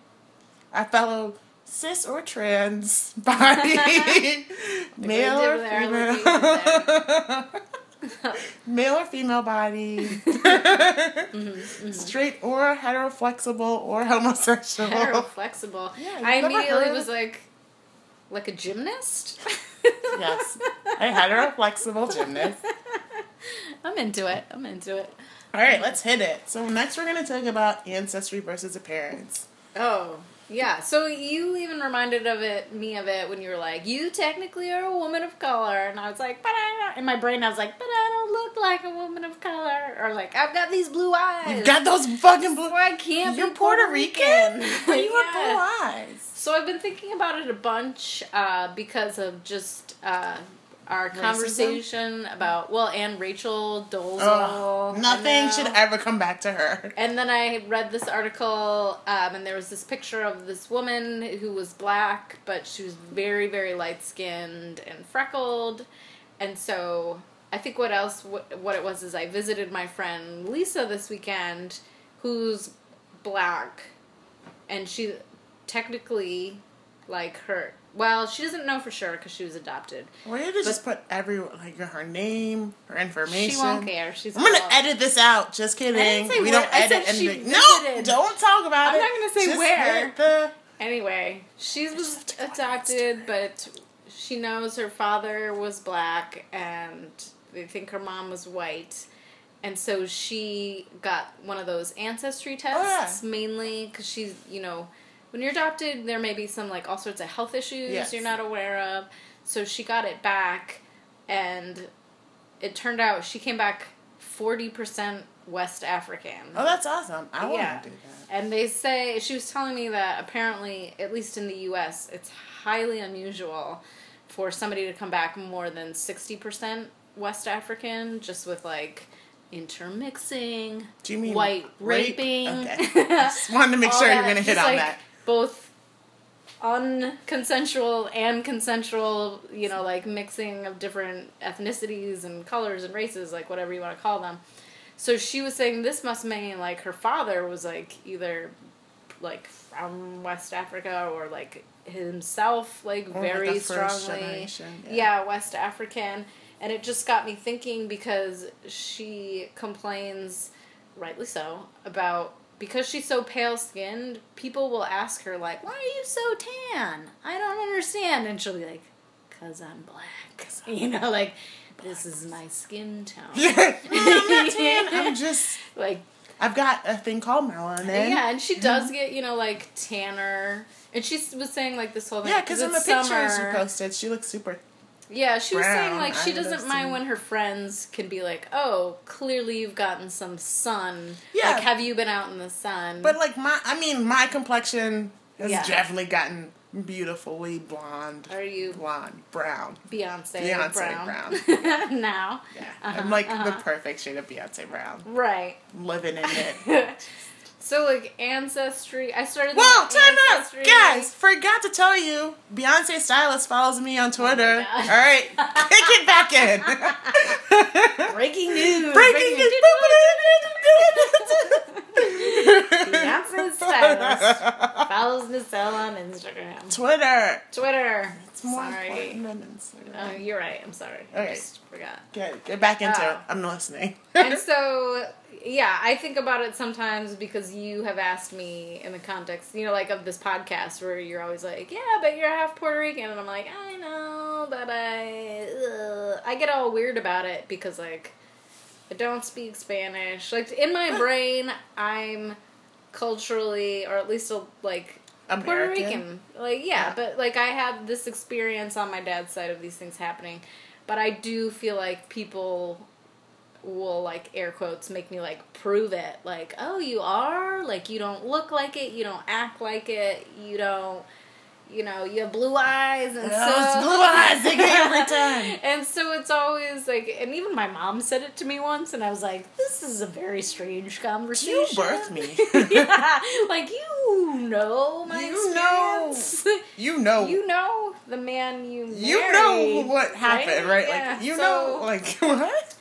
Speaker 2: our fellow cis or trans (laughs) body, (laughs) male or female, (laughs) male or female body,
Speaker 1: Mm-hmm,
Speaker 2: straight or heteroflexible or homosexual.
Speaker 1: Hetero flexible.
Speaker 2: Yeah,
Speaker 1: I immediately was like, like a gymnast.
Speaker 2: Yes, a heteroflexible gymnast.
Speaker 1: I'm into it. I'm into it.
Speaker 2: All right, let's hit it. So next we're gonna talk about ancestry versus appearance.
Speaker 1: Oh, yeah. So you even reminded of it, me of it, when you were like, "You technically are a woman of color," and I was like, "But I," in my brain, I was like, "But I don't look like a woman of color," or like, "I've got these blue eyes."
Speaker 2: You've got those fucking blue.
Speaker 1: so I can't
Speaker 2: You're
Speaker 1: be
Speaker 2: Puerto
Speaker 1: Puerto
Speaker 2: Rican.
Speaker 1: Rican. (laughs)
Speaker 2: You have (laughs)
Speaker 1: Yeah.
Speaker 2: blue eyes.
Speaker 1: So I've been thinking about it a bunch uh, because of just uh, our
Speaker 2: Racism?
Speaker 1: conversation about well, and Rachel Dolezal.
Speaker 2: Ugh, nothing should ever come back to her. (laughs)
Speaker 1: And then I read this article, um, and there was this picture of this woman who was black, but she was very, very light skinned and freckled. And so I think what else, what, what it was is I visited my friend Lisa this weekend, who's black, and she technically, like her, well, she doesn't know for sure because she was adopted.
Speaker 2: Why did you just put every like her name, her information?
Speaker 1: She won't care. She's
Speaker 2: I'm gonna edit this out. Just kidding. we
Speaker 1: where-
Speaker 2: don't edit anything. No, don't talk about it.
Speaker 1: I'm not gonna say
Speaker 2: Just
Speaker 1: where.
Speaker 2: The,
Speaker 1: Anyway, she was
Speaker 2: have to go on
Speaker 1: adopted, but she knows her father was black and they think her mom was white. And so she got one of those ancestry tests
Speaker 2: Oh, yeah.
Speaker 1: mainly because she's, you know, when you're adopted, there may be some like all sorts of health issues
Speaker 2: Yes.
Speaker 1: you're not aware of. So she got it back, and it turned out she came back 40% West African.
Speaker 2: oh, that's awesome. I want to do that.
Speaker 1: And they say she was telling me that apparently, at least in the U.S., it's highly unusual for somebody to come back more than sixty percent West African, just with like intermixing,
Speaker 2: Do you mean
Speaker 1: white
Speaker 2: rape?
Speaker 1: raping.
Speaker 2: Okay. (laughs) Just wanted to make sure you're gonna hit
Speaker 1: just,
Speaker 2: on
Speaker 1: like,
Speaker 2: that.
Speaker 1: Both unconsensual and consensual, you know, like mixing of different ethnicities and colors and races, like whatever you want to call them. So she was saying this must mean like her father was like either like from West Africa or like himself like
Speaker 2: Or, like,
Speaker 1: very
Speaker 2: first
Speaker 1: strongly
Speaker 2: yeah.
Speaker 1: yeah West African and it just got me thinking because she complains rightly so about because she's so pale skinned people will ask her like why are you so tan I don't understand and she'll be like cuz I'm black (laughs) you know like this is my skin tone (laughs)
Speaker 2: Yeah, (laughs) I'm not tan. I'm just.
Speaker 1: like
Speaker 2: I've got a thing called melanin.
Speaker 1: yeah, and she does get you know like tanner, and she was saying like this whole thing.
Speaker 2: Yeah, because in the
Speaker 1: it's
Speaker 2: pictures
Speaker 1: summer.
Speaker 2: you posted, she looks super
Speaker 1: Yeah, she was saying like she
Speaker 2: I
Speaker 1: doesn't mind when her friends can be like, "Oh, clearly you've gotten some sun.
Speaker 2: Yeah.
Speaker 1: Like, have you been out in the sun?"
Speaker 2: But like my, I mean, my complexion has
Speaker 1: Yeah.
Speaker 2: definitely gotten beautifully blonde,
Speaker 1: are you
Speaker 2: blonde, brown.
Speaker 1: Beyonce,
Speaker 2: Beyonce
Speaker 1: brown, (laughs) now?
Speaker 2: Yeah,
Speaker 1: Uh-huh,
Speaker 2: I'm like the
Speaker 1: uh-huh.
Speaker 2: perfect shade of Beyonce brown,
Speaker 1: Right.
Speaker 2: living in it. (laughs)
Speaker 1: so like ancestry, I started.
Speaker 2: Whoa, time out, guys! Forgot to tell you, Beyonce stylist follows me on oh Twitter.
Speaker 1: Oh
Speaker 2: All right, kick it back in. (laughs)
Speaker 1: Breaking news.
Speaker 2: Breaking news.
Speaker 1: Beyonce stylist follows Nicole on Instagram,
Speaker 2: Twitter.
Speaker 1: Twitter.
Speaker 2: It's more
Speaker 1: Sorry.
Speaker 2: important than Instagram.
Speaker 1: Oh, you're right. I'm sorry. I just forgot.
Speaker 2: Get, get back into
Speaker 1: Oh.
Speaker 2: it. I'm not listening.
Speaker 1: and so yeah i think about it sometimes because you have asked me in the context you know like of this podcast where you're always like yeah but you're half puerto rican and i'm like i know but i ugh. i get all weird about it because like i don't speak spanish like in my brain i'm culturally or at least uh, like Puerto Rican. Like, yeah,
Speaker 2: Yeah.
Speaker 1: but like I have this experience on my dad's side of these things happening. But I do feel like people will like air quotes make me like prove it. Like, oh, you are? Like you don't look like it, you don't act like it, you don't you know, you have blue eyes and
Speaker 2: Those
Speaker 1: so
Speaker 2: blue eyes, every (laughs) time.
Speaker 1: and so it's always like and even my mom said it to me once and I was like, This is a very strange conversation.
Speaker 2: You birthed me. (laughs)
Speaker 1: yeah, like you know my
Speaker 2: You know. You know.
Speaker 1: you know the man you married,
Speaker 2: You know what happened, right?
Speaker 1: Yeah,
Speaker 2: Like you
Speaker 1: so-
Speaker 2: know, like (laughs) what?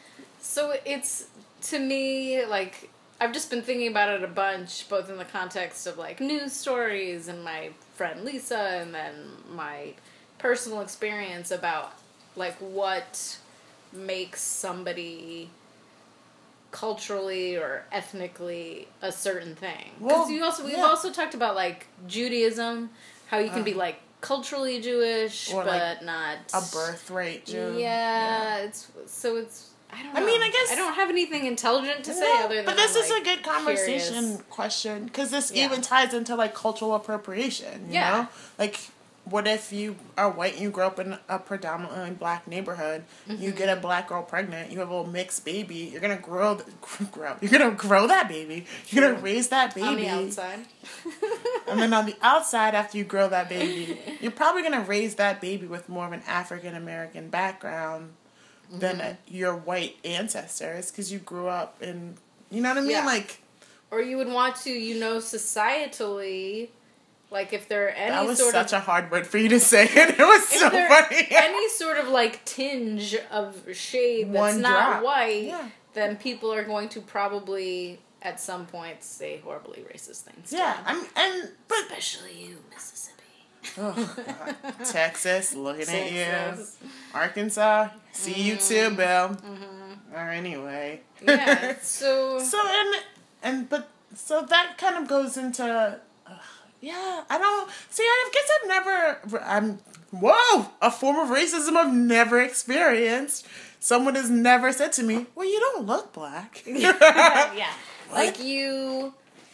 Speaker 1: So it's to me like I've just been thinking about it a bunch, both in the context of like news stories and my friend Lisa, and then my personal experience about like what makes somebody culturally or ethnically a certain thing. Because
Speaker 2: Well,
Speaker 1: you also we've
Speaker 2: yeah.
Speaker 1: also talked about like Judaism, how you can be uh-huh. like culturally Jewish but
Speaker 2: like,
Speaker 1: not
Speaker 2: A birthright, Jew.
Speaker 1: yeah, it's so it's. I don't. Know.
Speaker 2: I mean, I guess-
Speaker 1: I don't have anything intelligent to say
Speaker 2: No,
Speaker 1: other than.
Speaker 2: but this
Speaker 1: I'm,
Speaker 2: is
Speaker 1: like,
Speaker 2: a good conversation
Speaker 1: curious.
Speaker 2: question because this
Speaker 1: Yeah.
Speaker 2: even ties into like cultural appropriation. You
Speaker 1: Yeah.
Speaker 2: know, like what if you are white and you grow up in a predominantly black neighborhood? You get a
Speaker 1: Mm-hmm.
Speaker 2: black girl pregnant. You have a little mixed baby. You're gonna grow, (laughs) grow. You're gonna grow that baby. You're gonna raise that baby.
Speaker 1: on the outside.
Speaker 2: And then on the (laughs) outside, after you grow that baby, you're probably gonna raise that baby with more of an African American background
Speaker 1: Mm-hmm.
Speaker 2: uh, your white ancestors because you grew up in. You know what I mean?
Speaker 1: Yeah.
Speaker 2: Like
Speaker 1: or you would want to, you know, societally, like if there are any
Speaker 2: that was
Speaker 1: sort
Speaker 2: such
Speaker 1: of
Speaker 2: a hard word for you to say, (laughs) and it was
Speaker 1: if
Speaker 2: so
Speaker 1: there
Speaker 2: funny. (laughs)
Speaker 1: any sort of like tinge of shade that's
Speaker 2: One
Speaker 1: not
Speaker 2: drop.
Speaker 1: white,
Speaker 2: Yeah.
Speaker 1: then people are going to probably at some point say horribly racist things.
Speaker 2: yeah. I'm and but
Speaker 1: especially you, Mississippi.
Speaker 2: Oh. (laughs) Texas looking at you, Arkansas, see you too, Bill. Or anyway,
Speaker 1: Mm-hmm. Yeah. (laughs) So.
Speaker 2: so and and but so that kind of goes into uh, yeah i don't see i guess i've never i'm whoa a form of racism i've never experienced someone has never said to me well you don't look black (laughs)
Speaker 1: yeah. Like you.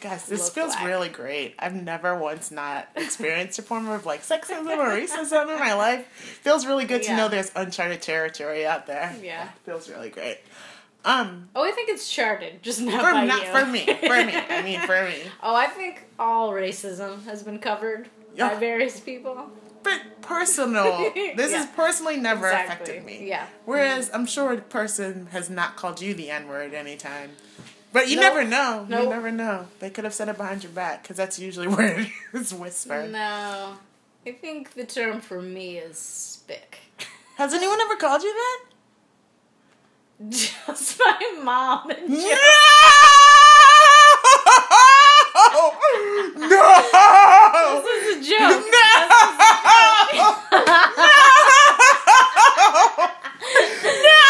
Speaker 2: Guys this feels really great i've never once not (laughs) experienced a form of like sexism or racism in my (laughs) life feels really good to know there's uncharted territory out there
Speaker 1: Yeah.
Speaker 2: feels really great um
Speaker 1: Oh, I think it's charted, just not
Speaker 2: for,
Speaker 1: by
Speaker 2: not
Speaker 1: you.
Speaker 2: for me for me i mean (laughs) for me
Speaker 1: Oh, I think all racism has been covered
Speaker 2: Yeah.
Speaker 1: by various people.
Speaker 2: but personal. This
Speaker 1: Yeah.
Speaker 2: has personally never
Speaker 1: Exactly.
Speaker 2: affected me.
Speaker 1: Yeah.
Speaker 2: Whereas I'm sure a person has not called you the N word anytime. But you
Speaker 1: Nope.
Speaker 2: never know. You never know. They could have said it behind your back because that's usually (laughs) where it is whispered.
Speaker 1: No, I think the term for me is spick.
Speaker 2: Has anyone ever called you that? (laughs)
Speaker 1: Just my mom and
Speaker 2: No! (laughs) No!
Speaker 1: This is a joke.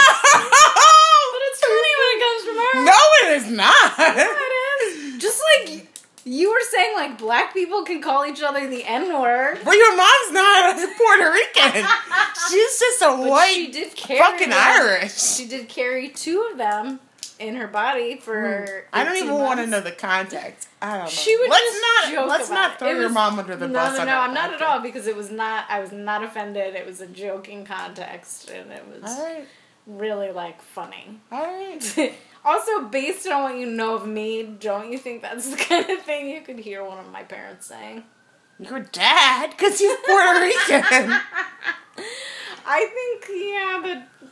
Speaker 1: But it's funny when it comes from her.
Speaker 2: No, it is not.
Speaker 1: It is. Just like you were saying, like black people can call each other the N word.
Speaker 2: Well, your mom's not a Puerto Rican. (laughs) She's just a
Speaker 1: But
Speaker 2: white
Speaker 1: she did carry
Speaker 2: fucking
Speaker 1: them.
Speaker 2: Irish.
Speaker 1: She did carry two of them. in her body for. Hmm.
Speaker 2: I don't
Speaker 1: 18
Speaker 2: even want to know the context. I don't know.
Speaker 1: She would
Speaker 2: let's
Speaker 1: just
Speaker 2: not let's not throw your mom under the
Speaker 1: no,
Speaker 2: bus.
Speaker 1: No,
Speaker 2: on
Speaker 1: no, I'm not at all because it was not. I was not offended. It was a joking context, and it was
Speaker 2: right,
Speaker 1: really like funny.
Speaker 2: all right. (laughs)
Speaker 1: also, based on what you know of me, don't you think that's (laughs) the kind of thing you could hear one of my parents saying?
Speaker 2: Your dad, because he's Puerto Rican. (laughs)
Speaker 1: I think yeah, but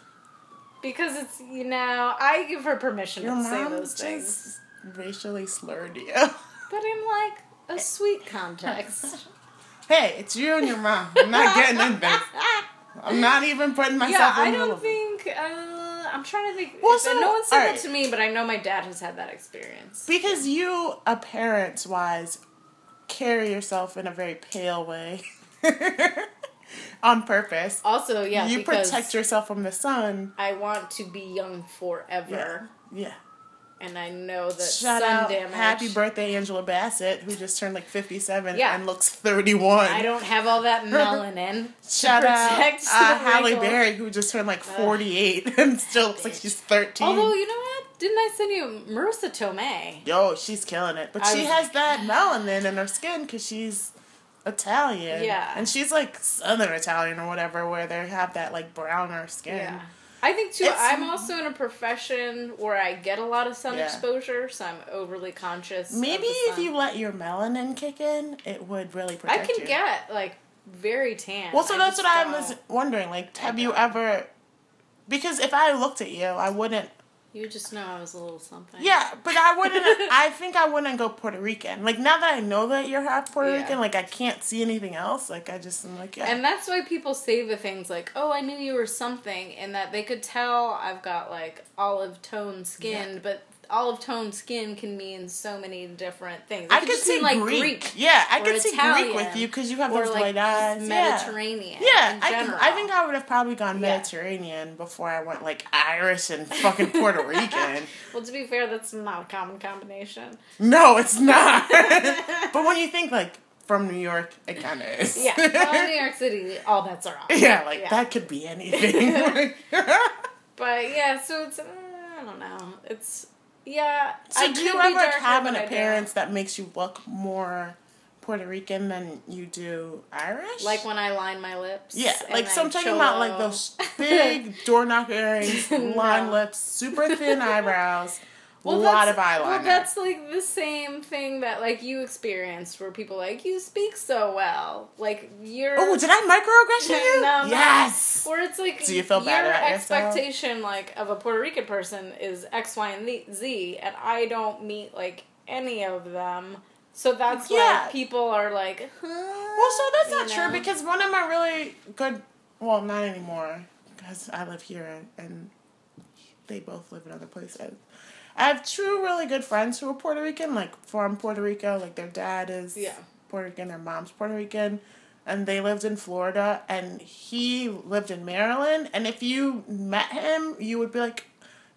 Speaker 1: because it's you know I give her permission
Speaker 2: Your
Speaker 1: to say those things,
Speaker 2: just racially slurred you. (laughs)
Speaker 1: but in like a sweet context.
Speaker 2: hey, it's you and your mom. I'm not getting in this. I'm not even putting
Speaker 1: yeah,
Speaker 2: myself
Speaker 1: I
Speaker 2: in the
Speaker 1: don't think. Uh, I'm trying to think.
Speaker 2: Well, so-
Speaker 1: no one said
Speaker 2: alright.
Speaker 1: that to me, but I know my dad has had that experience.
Speaker 2: Because you, uh, appearance wise, carry yourself in a very pale way. (laughs) On purpose.
Speaker 1: Also, yeah,
Speaker 2: you protect yourself from the sun.
Speaker 1: I want to be young forever,
Speaker 2: Yeah.
Speaker 1: And I know that
Speaker 2: Shout
Speaker 1: sun
Speaker 2: out,
Speaker 1: damage.
Speaker 2: happy birthday, Angela Bassett, who just turned like 57
Speaker 1: Yeah.
Speaker 2: and looks 31.
Speaker 1: I don't have all that melanin. (laughs)
Speaker 2: Shout out uh, Halle. Berry, who just turned like 48 (laughs) and still looks like she's 13.
Speaker 1: Although you know what? Didn't I send you Marisa Tomei?
Speaker 2: Yo, she's killing it. But
Speaker 1: I
Speaker 2: she
Speaker 1: was-
Speaker 2: has that melanin in her skin because she's Italian.
Speaker 1: Yeah.
Speaker 2: And she's like Southern Italian or whatever, where they have that like browner skin.
Speaker 1: Yeah. I think too.
Speaker 2: It's-
Speaker 1: I'm also in a profession where I get a lot of sun
Speaker 2: Yeah.
Speaker 1: exposure, so I'm overly conscious. of
Speaker 2: Maybe if you let your melanin kick in, it would really protect you.
Speaker 1: I can
Speaker 2: you.
Speaker 1: get like very tan.
Speaker 2: Well, so
Speaker 1: I
Speaker 2: that's what I was wondering. Like, have you ever? Because if I looked at you, I wouldn't.
Speaker 1: You just know I was a little something.
Speaker 2: Yeah, but I wouldn't. (laughs) I think I wouldn't go Puerto Rican. Like now that I know that you're half Puerto
Speaker 1: Yeah.
Speaker 2: Rican, like I can't see anything else. Like I just am like, yeah.
Speaker 1: And that's why people say the things like, "Oh, I knew you were something," and that they could tell I've got like olive tone skin,
Speaker 2: Yeah.
Speaker 1: but olive tone skin can mean so many different things. It
Speaker 2: I
Speaker 1: could
Speaker 2: could see
Speaker 1: like
Speaker 2: Greek.
Speaker 1: Greek.
Speaker 2: Yeah, I could see Greek with you because you have those
Speaker 1: like
Speaker 2: white eyes. Yeah.
Speaker 1: Mediterranean.
Speaker 2: Yeah,
Speaker 1: in
Speaker 2: I, could. I think I would have probably gone
Speaker 1: Yeah.
Speaker 2: Mediterranean before I went like Irish and fucking Puerto (laughs) Rican.
Speaker 1: Well, to be fair, that's not a common combination.
Speaker 2: No, it's not. (laughs) but when you think like from New York, it kind of is.
Speaker 1: Yeah, well, New York (laughs) City, all bets are off.
Speaker 2: yeah, like
Speaker 1: Yeah.
Speaker 2: that could be anything.
Speaker 1: But yeah, so it's uh, I don't know. It's yeah.
Speaker 2: so,
Speaker 1: I
Speaker 2: do you ever have an
Speaker 1: but I don't.
Speaker 2: appearance that makes you look more Puerto Rican than you do Irish?
Speaker 1: like when I line my lips?
Speaker 2: Yeah, like so I'm talking about like those big (laughs) door knock earrings, (laughs)
Speaker 1: No.
Speaker 2: line lips, super thin (laughs) eyebrows, a
Speaker 1: Well,
Speaker 2: lot
Speaker 1: that's-
Speaker 2: of eyeliner.
Speaker 1: Well, that's like the same thing that like you experienced, where people like you speak so well, like you're.
Speaker 2: oh, did I microaggression (laughs) you?
Speaker 1: No,
Speaker 2: yes.
Speaker 1: Where it's like
Speaker 2: Do you feel
Speaker 1: your
Speaker 2: about yourself?
Speaker 1: expectation like of a Puerto Rican person is X, Y, and Z, and I don't meet like any of them. So that's
Speaker 2: Yeah.
Speaker 1: why people are like, huh?
Speaker 2: Well, so that's not
Speaker 1: you
Speaker 2: true because one of my really good, well, not anymore because I live here and, and they both live in other places. I have two really good friends who are Puerto Rican, like from Puerto Rico. Like their dad is
Speaker 1: Yeah.
Speaker 2: Puerto Rican, their mom's Puerto Rican, and they lived in Florida. And he lived in Maryland. And if you met him, you would be like,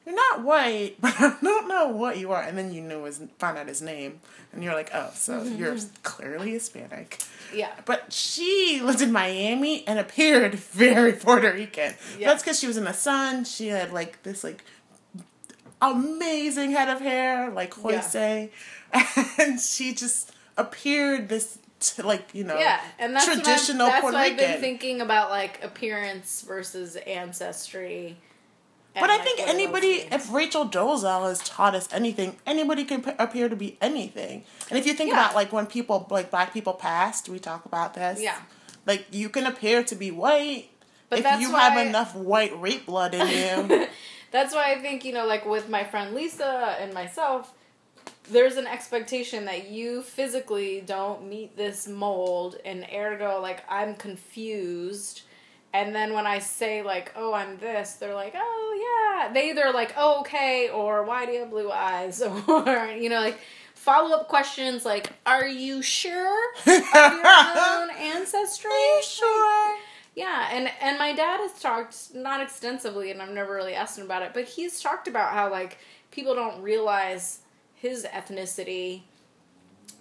Speaker 2: "You're not white, (laughs) but I don't know what you are." And then you knew his found out his name, and you're like, "Oh, so mm-hmm. you're clearly Hispanic."
Speaker 1: yeah.
Speaker 2: But she lived in Miami and appeared (laughs) very Puerto Rican.
Speaker 1: Yeah.
Speaker 2: That's because she was in the sun. She had like this like amazing head of hair, like
Speaker 1: Yeah. (laughs)
Speaker 2: And she just appeared this t- like you know
Speaker 1: Yeah, and that's
Speaker 2: traditional
Speaker 1: what I've, that's
Speaker 2: Puerto
Speaker 1: why I've been thinking about like appearance versus ancestry.
Speaker 2: But I
Speaker 1: like,
Speaker 2: think anybody, if Rachel Dolezal has taught us anything, anybody can p- appear to be anything. And if you think
Speaker 1: Yeah.
Speaker 2: about like when people, like black people passed, we talk about this.
Speaker 1: Yeah.
Speaker 2: Like you can appear to be white
Speaker 1: But
Speaker 2: if you
Speaker 1: why-
Speaker 2: have enough white rape blood in you. (laughs)
Speaker 1: That's why I think, you know, like with my friend Lisa and myself, there's an expectation that you physically don't meet this mold, and ergo, like, I'm confused. And then when I say, like, oh, I'm this, they're like, oh, yeah. They either like, oh, okay, or why do you have blue eyes? (laughs) Or, you know, like, follow up questions like, are you sure of your (laughs) own ancestry?
Speaker 2: Are you sure?
Speaker 1: Yeah, and and my dad has talked not extensively, and I've never really asked him about it, but he's talked about how like people don't realize his ethnicity,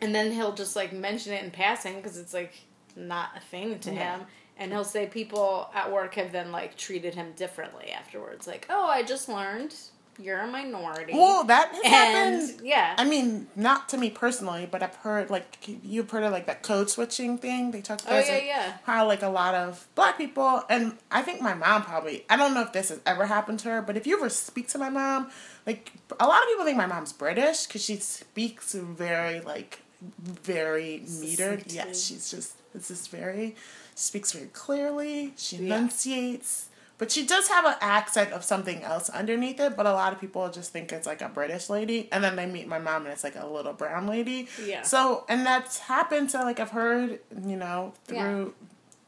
Speaker 1: and then he'll just like mention it in passing because it's like not a thing to
Speaker 2: Yeah.
Speaker 1: him, and he'll say people at work have then like treated him differently afterwards, like oh I just learned you're a minority.
Speaker 2: Well, that has
Speaker 1: and
Speaker 2: happened.
Speaker 1: yeah,
Speaker 2: I mean, not to me personally, but I've heard like you've heard of like that code switching thing. They talk
Speaker 1: about
Speaker 2: Oh,
Speaker 1: yeah, yeah.
Speaker 2: how like a lot of black people and I think my mom probably I don't know if this has ever happened to her, but if you ever speak to my mom, like a lot of people think my mom's British because she speaks very like very metered. Yes, she's just it's just very speaks very clearly. She
Speaker 1: Yeah.
Speaker 2: enunciates. But she does have an accent of something else underneath it, but a lot of people just think it's like a British lady, and then they meet my mom and it's like a little brown lady.
Speaker 1: Yeah.
Speaker 2: So, and that's happened to like I've heard, you know,
Speaker 1: Yeah.
Speaker 2: through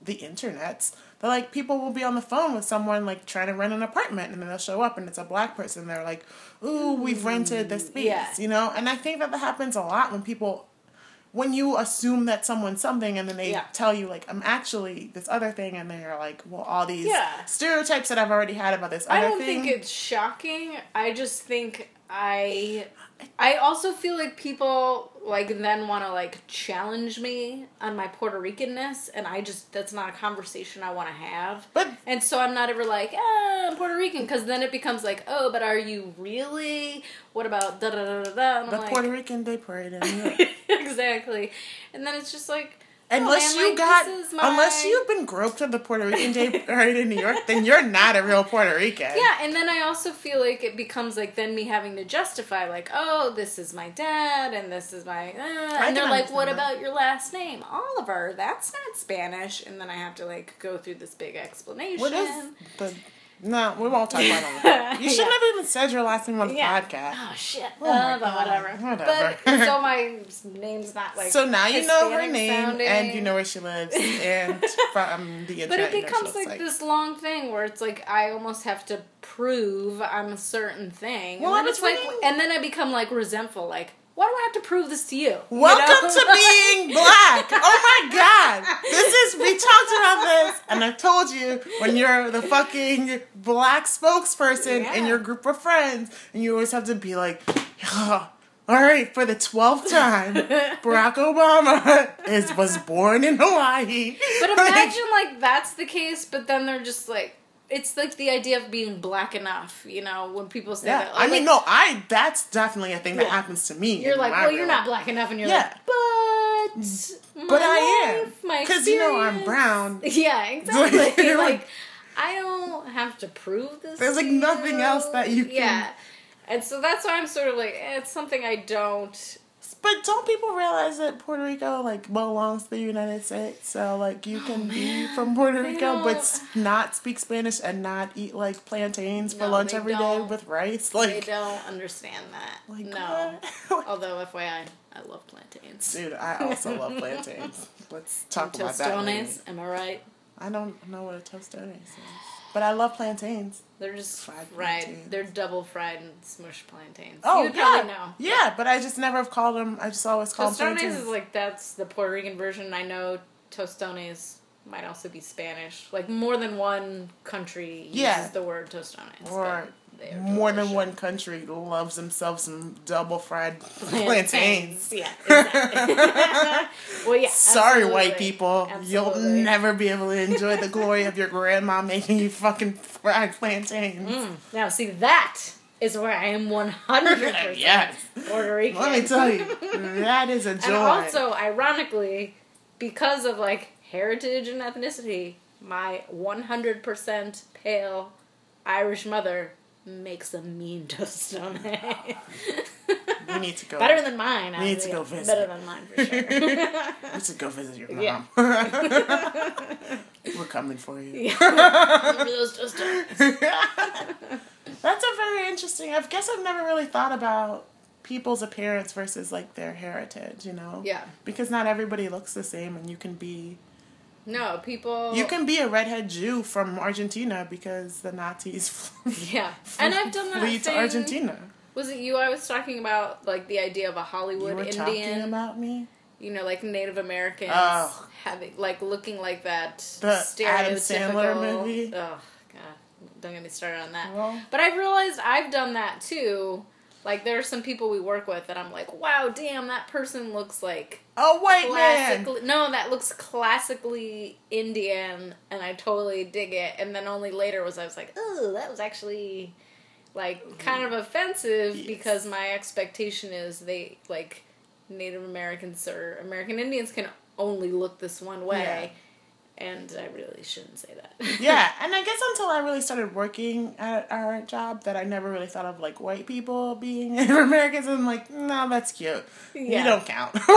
Speaker 2: the internets that like people will be on the phone with someone like trying to rent an apartment, and then they'll show up and it's a black person. They're like, "Ooh, we've rented this mm, space,"
Speaker 1: Yeah.
Speaker 2: you know. And I think that that happens a lot when people when you assume that someone's something and then they
Speaker 1: Yeah.
Speaker 2: tell you like I'm actually this other thing and then you're like well all these
Speaker 1: Yeah.
Speaker 2: stereotypes that I've already had about this other
Speaker 1: I don't
Speaker 2: thing
Speaker 1: think it's shocking. I just think I I also feel like people like then want to like challenge me on my Puerto Ricanness and I just that's not a conversation I want to have.
Speaker 2: but
Speaker 1: And so I'm not ever like, ah, I'm Puerto Rican, because then it becomes like, oh, but are you really? What about da da da da da?
Speaker 2: The
Speaker 1: like,
Speaker 2: Puerto Rican Day Parade in New York.
Speaker 1: exactly. And then it's just like,
Speaker 2: Unless
Speaker 1: man,
Speaker 2: you
Speaker 1: like,
Speaker 2: got
Speaker 1: my...
Speaker 2: unless you've been groped to the Puerto Rican Day Parade (laughs) in New York, then you're not a real Puerto Rican.
Speaker 1: Yeah, and then I also feel like it becomes like then me having to justify like, oh, this is my dad and this is my, uh, and they're like, what
Speaker 2: that.
Speaker 1: about your last name, Oliver? That's not Spanish, and then I have to like go through this big explanation.
Speaker 2: What is the? No, we won't talk about that. (laughs) You should
Speaker 1: Yeah.
Speaker 2: have even said your last name on the
Speaker 1: Yeah.
Speaker 2: podcast.
Speaker 1: Oh shit!
Speaker 2: Oh
Speaker 1: uh, but whatever.
Speaker 2: Whatever.
Speaker 1: But so (laughs) my name's not like.
Speaker 2: so now you know her name
Speaker 1: sounding.
Speaker 2: and you know where she lives (laughs) and from the internet.
Speaker 1: But it
Speaker 2: you know she
Speaker 1: becomes
Speaker 2: looks
Speaker 1: like, this long thing where it's like I almost have to prove I'm a certain thing.
Speaker 2: Well,
Speaker 1: and then it's like, and then I become like resentful. Like, why do I have to prove this to you? You
Speaker 2: Welcome
Speaker 1: know?
Speaker 2: to (laughs) being black. Oh my god. This is we talked about this and I told you when you're the fucking black spokesperson in your group of friends and you always have to be like all right, for the twelfth time, (laughs) Barack Obama is was born in Hawaii.
Speaker 1: But (laughs) imagine like that's the case, but then they're just like. It's like the idea of being black enough, you know, when people say
Speaker 2: yeah,
Speaker 1: that.
Speaker 2: I mean,
Speaker 1: like,
Speaker 2: no, I. That's definitely a thing that happens to me.
Speaker 1: You're like, well, you're
Speaker 2: life.
Speaker 1: not black enough, and you're
Speaker 2: Yeah.
Speaker 1: like, but,
Speaker 2: But I am
Speaker 1: life, my
Speaker 2: because you know I'm brown. (laughs)
Speaker 1: Yeah, exactly. (laughs)
Speaker 2: You're
Speaker 1: like,
Speaker 2: like-
Speaker 1: I don't have to prove this.
Speaker 2: There's, like, nothing else that you can-
Speaker 1: Yeah, and so that's why I'm sort of like, eh, it's something I don't.
Speaker 2: But don't people realize that Puerto Rico like belongs to the United States? So like you oh, can be
Speaker 1: Oh, man.
Speaker 2: from Puerto
Speaker 1: They
Speaker 2: Rico but
Speaker 1: don't-
Speaker 2: s- not speak Spanish and not eat like plantains for lunch every day with rice. Like they
Speaker 1: don't understand that.
Speaker 2: like
Speaker 1: no. (laughs) Although, FYI, I love plantains.
Speaker 2: Dude, I also love plantains. (laughs) Let's talk
Speaker 1: And
Speaker 2: about that.
Speaker 1: tostones, am I right?
Speaker 2: I don't know what a tostones is, but I love plantains.
Speaker 1: They're just
Speaker 2: Fried
Speaker 1: fried.
Speaker 2: plantains.
Speaker 1: They're double fried and smushed plantains.
Speaker 2: Oh
Speaker 1: You'd
Speaker 2: yeah,
Speaker 1: probably know.
Speaker 2: yeah. But I just never have called them. I just always call them
Speaker 1: Tostones
Speaker 2: plantains.
Speaker 1: is like that's the Puerto Rican version. I know tostones might also be Spanish. Like more than one country uses
Speaker 2: Yeah.
Speaker 1: the word tostones.
Speaker 2: or
Speaker 1: but
Speaker 2: more than one country loves themselves some double fried (laughs) (laughs) plantains.
Speaker 1: Yeah. Exactly. (laughs) well, yeah.
Speaker 2: Sorry,
Speaker 1: absolutely.
Speaker 2: white people. You'll never be able to enjoy the glory of your grandma making you fucking fried plantains.
Speaker 1: Mm. Now, see, that is where I am one hundred percent
Speaker 2: Yes.
Speaker 1: Puerto Rican.
Speaker 2: Let me tell you, that is a joy.
Speaker 1: And also, ironically, because of like heritage and ethnicity, my 100% pale Irish mother makes a mean (laughs) tostone.
Speaker 2: we need to go.
Speaker 1: Better than mine.
Speaker 2: We need to go visit.
Speaker 1: Better than mine for sure. (laughs)
Speaker 2: we need to go visit your mom.
Speaker 1: Yeah. (laughs)
Speaker 2: We're coming for you.
Speaker 1: yeah. Those?
Speaker 2: That's a very interesting. I guess I've never really thought about people's appearance versus like their heritage. You know.
Speaker 1: Yeah.
Speaker 2: Because not everybody looks the same, and you can be
Speaker 1: No, people.
Speaker 2: you can be a redhead Jew from Argentina because the Nazis (laughs)
Speaker 1: Yeah. And I've done that.
Speaker 2: flee to Argentina.
Speaker 1: Was it you I was talking about, like the idea of a Hollywood
Speaker 2: You were
Speaker 1: Indian?
Speaker 2: talking about me.
Speaker 1: you know, like Native Americans
Speaker 2: Oh.
Speaker 1: having like looking like that
Speaker 2: The Adam. Sandler movie?
Speaker 1: Oh god, don't get me started on that.
Speaker 2: Well,
Speaker 1: But I've realized I've done that too. Like there are some people we work with that I'm like, wow, damn, that person looks like
Speaker 2: a white man.
Speaker 1: No, that looks classically Indian, and I totally dig it. And then only later was I was like, oh, that was actually like kind of offensive
Speaker 2: Yes.
Speaker 1: because my expectation is they like Native Americans or American Indians can only look this one way. And I really shouldn't say that. (laughs)
Speaker 2: yeah, and I guess until I really started working at our job, that I never really thought of like white people being (laughs) Native Americans. And I'm like, no, that's cute. You don't count. (laughs)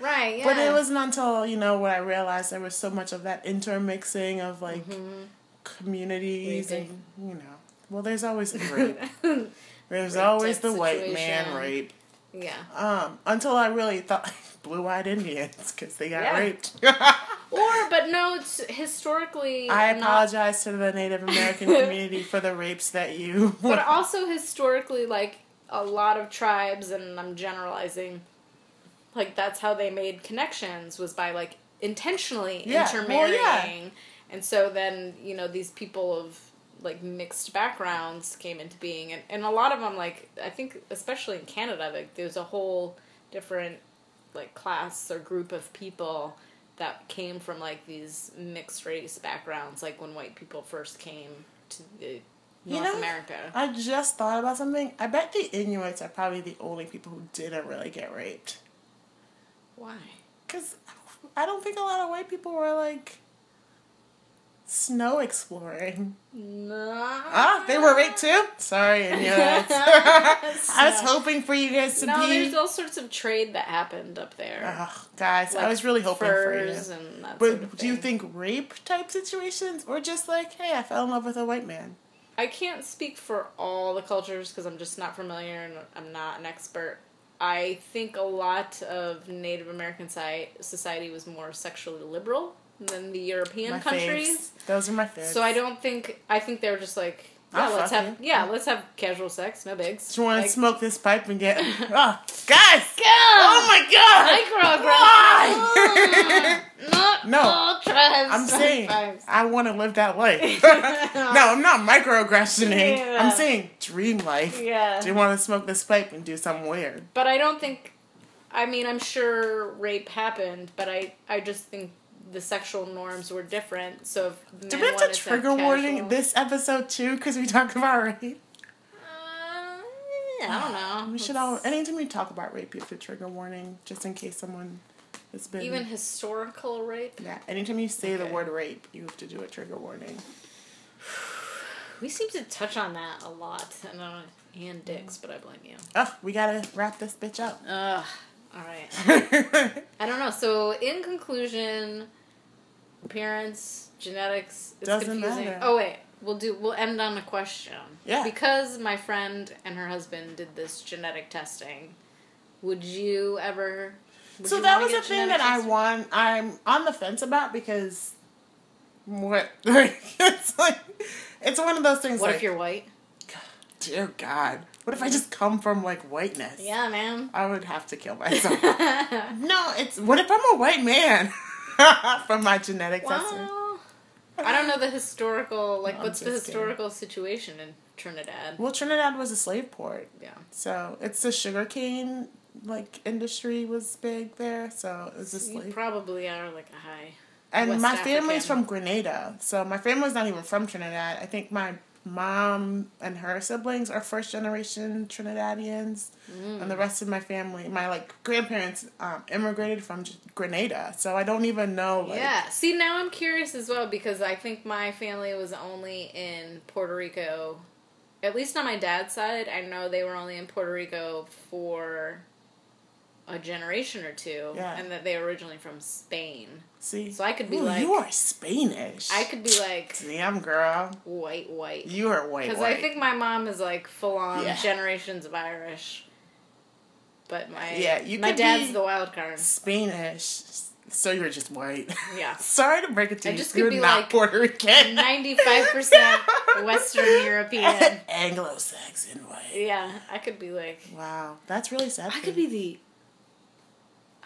Speaker 1: right, yeah.
Speaker 2: But it wasn't until you know when I realized there was so much of that intermixing of like communities
Speaker 1: Raping.
Speaker 2: and you know. Well, there's always the rape. There's
Speaker 1: Rape
Speaker 2: always the white man rape.
Speaker 1: yeah.
Speaker 2: Um, until I really thought blue-eyed Indians because they got
Speaker 1: Yeah.
Speaker 2: raped.
Speaker 1: Or, but no, it's historically.
Speaker 2: I
Speaker 1: not-
Speaker 2: apologize to the Native American (laughs) community for the rapes that you. (laughs)
Speaker 1: But (laughs) also historically, like a lot of tribes, and I'm generalizing, like that's how they made connections was by like intentionally
Speaker 2: Yeah, well,
Speaker 1: intermarrying,
Speaker 2: yeah.
Speaker 1: and so then you know these people of like mixed backgrounds came into being, and and a lot of them like I think especially in Canada, like there's a whole different like class or group of people that came from like these mixed race backgrounds like when white people first came to the
Speaker 2: You
Speaker 1: North
Speaker 2: know,
Speaker 1: America.
Speaker 2: I just thought about something. I bet the Inuits are probably the only people who didn't really get raped.
Speaker 1: Why?
Speaker 2: Because I don't think a lot of white people were like snow exploring.
Speaker 1: No.
Speaker 2: Ah, they were raped too? Sorry. (laughs) (laughs) I was hoping for you guys to
Speaker 1: No,
Speaker 2: be.
Speaker 1: there's all sorts of trade that happened up there.
Speaker 2: Ugh, guys, I was really hoping for you.
Speaker 1: and that
Speaker 2: But
Speaker 1: sort of
Speaker 2: do you think rape type situations or just like, hey, I fell in love with a white man?
Speaker 1: I can't speak for all the cultures because I'm just not familiar and I'm not an expert. I think a lot of Native American society was more sexually liberal than the European
Speaker 2: My
Speaker 1: countries.
Speaker 2: faves. Those are my faves.
Speaker 1: So I don't think I think they're just like yeah,
Speaker 2: I'll
Speaker 1: let's have
Speaker 2: you.
Speaker 1: yeah, let's have casual sex, no bigs.
Speaker 2: Do you want
Speaker 1: Like,
Speaker 2: to smoke this pipe and get. Oh, (laughs) guys!
Speaker 1: Go!
Speaker 2: Oh my god! Why? (laughs)
Speaker 1: Not
Speaker 2: No. I'm saying
Speaker 1: sometimes.
Speaker 2: I want to live that life. (laughs) no, I'm not microaggressioning.
Speaker 1: Yeah.
Speaker 2: I'm saying dream life.
Speaker 1: Yeah.
Speaker 2: Do you want to smoke this pipe and do something weird?
Speaker 1: But I don't think. I mean, I'm sure rape happened, but I I just think the sexual norms were different. So if
Speaker 2: Do we have to
Speaker 1: have
Speaker 2: trigger warning
Speaker 1: casual-
Speaker 2: this episode too? Because we talk about rape.
Speaker 1: Uh, I don't know.
Speaker 2: We should all. Anytime we talk about rape, you have to trigger warning just in case someone has been.
Speaker 1: even historical rape.
Speaker 2: Yeah. Anytime you say the word rape, you have to do a trigger warning. (sighs)
Speaker 1: We seem to touch on that a lot, and uh, and dicks, but I blame you.
Speaker 2: Oh, we gotta wrap this bitch up.
Speaker 1: Ugh. All right. (laughs) I don't know. So, in conclusion, appearance, genetics, it's
Speaker 2: Doesn't
Speaker 1: confusing.
Speaker 2: matter.
Speaker 1: Oh wait, we'll do. We'll end on a question.
Speaker 2: Yeah.
Speaker 1: Because my friend and her husband did this genetic testing. Would you ever? would
Speaker 2: so
Speaker 1: you
Speaker 2: that was a thing that I want. I'm on the fence about because what? (laughs) it's like it's one of those things.
Speaker 1: What
Speaker 2: like,
Speaker 1: if you're white?
Speaker 2: Dear God, what if I just come from like whiteness?
Speaker 1: Yeah, man.
Speaker 2: I would have to kill (laughs) myself. no, it's what if I'm a white man (laughs) (laughs) from my genetic testing?
Speaker 1: well, I don't know the historical. Like,
Speaker 2: No,
Speaker 1: what's the
Speaker 2: just kidding.
Speaker 1: historical situation in Trinidad?
Speaker 2: Well, Trinidad was a slave port,
Speaker 1: Yeah.
Speaker 2: so it's the sugarcane like industry was big there. So it was a
Speaker 1: You
Speaker 2: slave.
Speaker 1: probably are like a high.
Speaker 2: And
Speaker 1: West
Speaker 2: my family's from Grenada, so my family's not even from Trinidad. I think my mom and her siblings are first generation Trinidadians,
Speaker 1: Mm.
Speaker 2: and the rest of my family, my like grandparents, um, immigrated from Grenada. So I don't even know. Like,
Speaker 1: Yeah. See, now I'm curious as well because I think my family was only in Puerto Rico. At least on my dad's side, I know they were only in Puerto Rico for a generation or two,
Speaker 2: Yeah.
Speaker 1: and that they were originally from Spain.
Speaker 2: See,
Speaker 1: So I could be
Speaker 2: Ooh,
Speaker 1: like-
Speaker 2: you are Spanish.
Speaker 1: I could be like
Speaker 2: Damn, girl,
Speaker 1: white, white.
Speaker 2: you are white.
Speaker 1: Because. I think my mom is like full on
Speaker 2: Yeah.
Speaker 1: generations of Irish. But my
Speaker 2: Yeah, you
Speaker 1: my dad's the wild card.
Speaker 2: Spanish. So you're just white.
Speaker 1: Yeah. (laughs)
Speaker 2: Sorry to break it to
Speaker 1: I
Speaker 2: you.
Speaker 1: just could
Speaker 2: you're
Speaker 1: be
Speaker 2: not
Speaker 1: like
Speaker 2: Puerto Rican.
Speaker 1: Ninety five percent (laughs) Western European.
Speaker 2: Anglo-Saxon white.
Speaker 1: Yeah, I could be like
Speaker 2: Wow, that's really sad.
Speaker 1: I could be the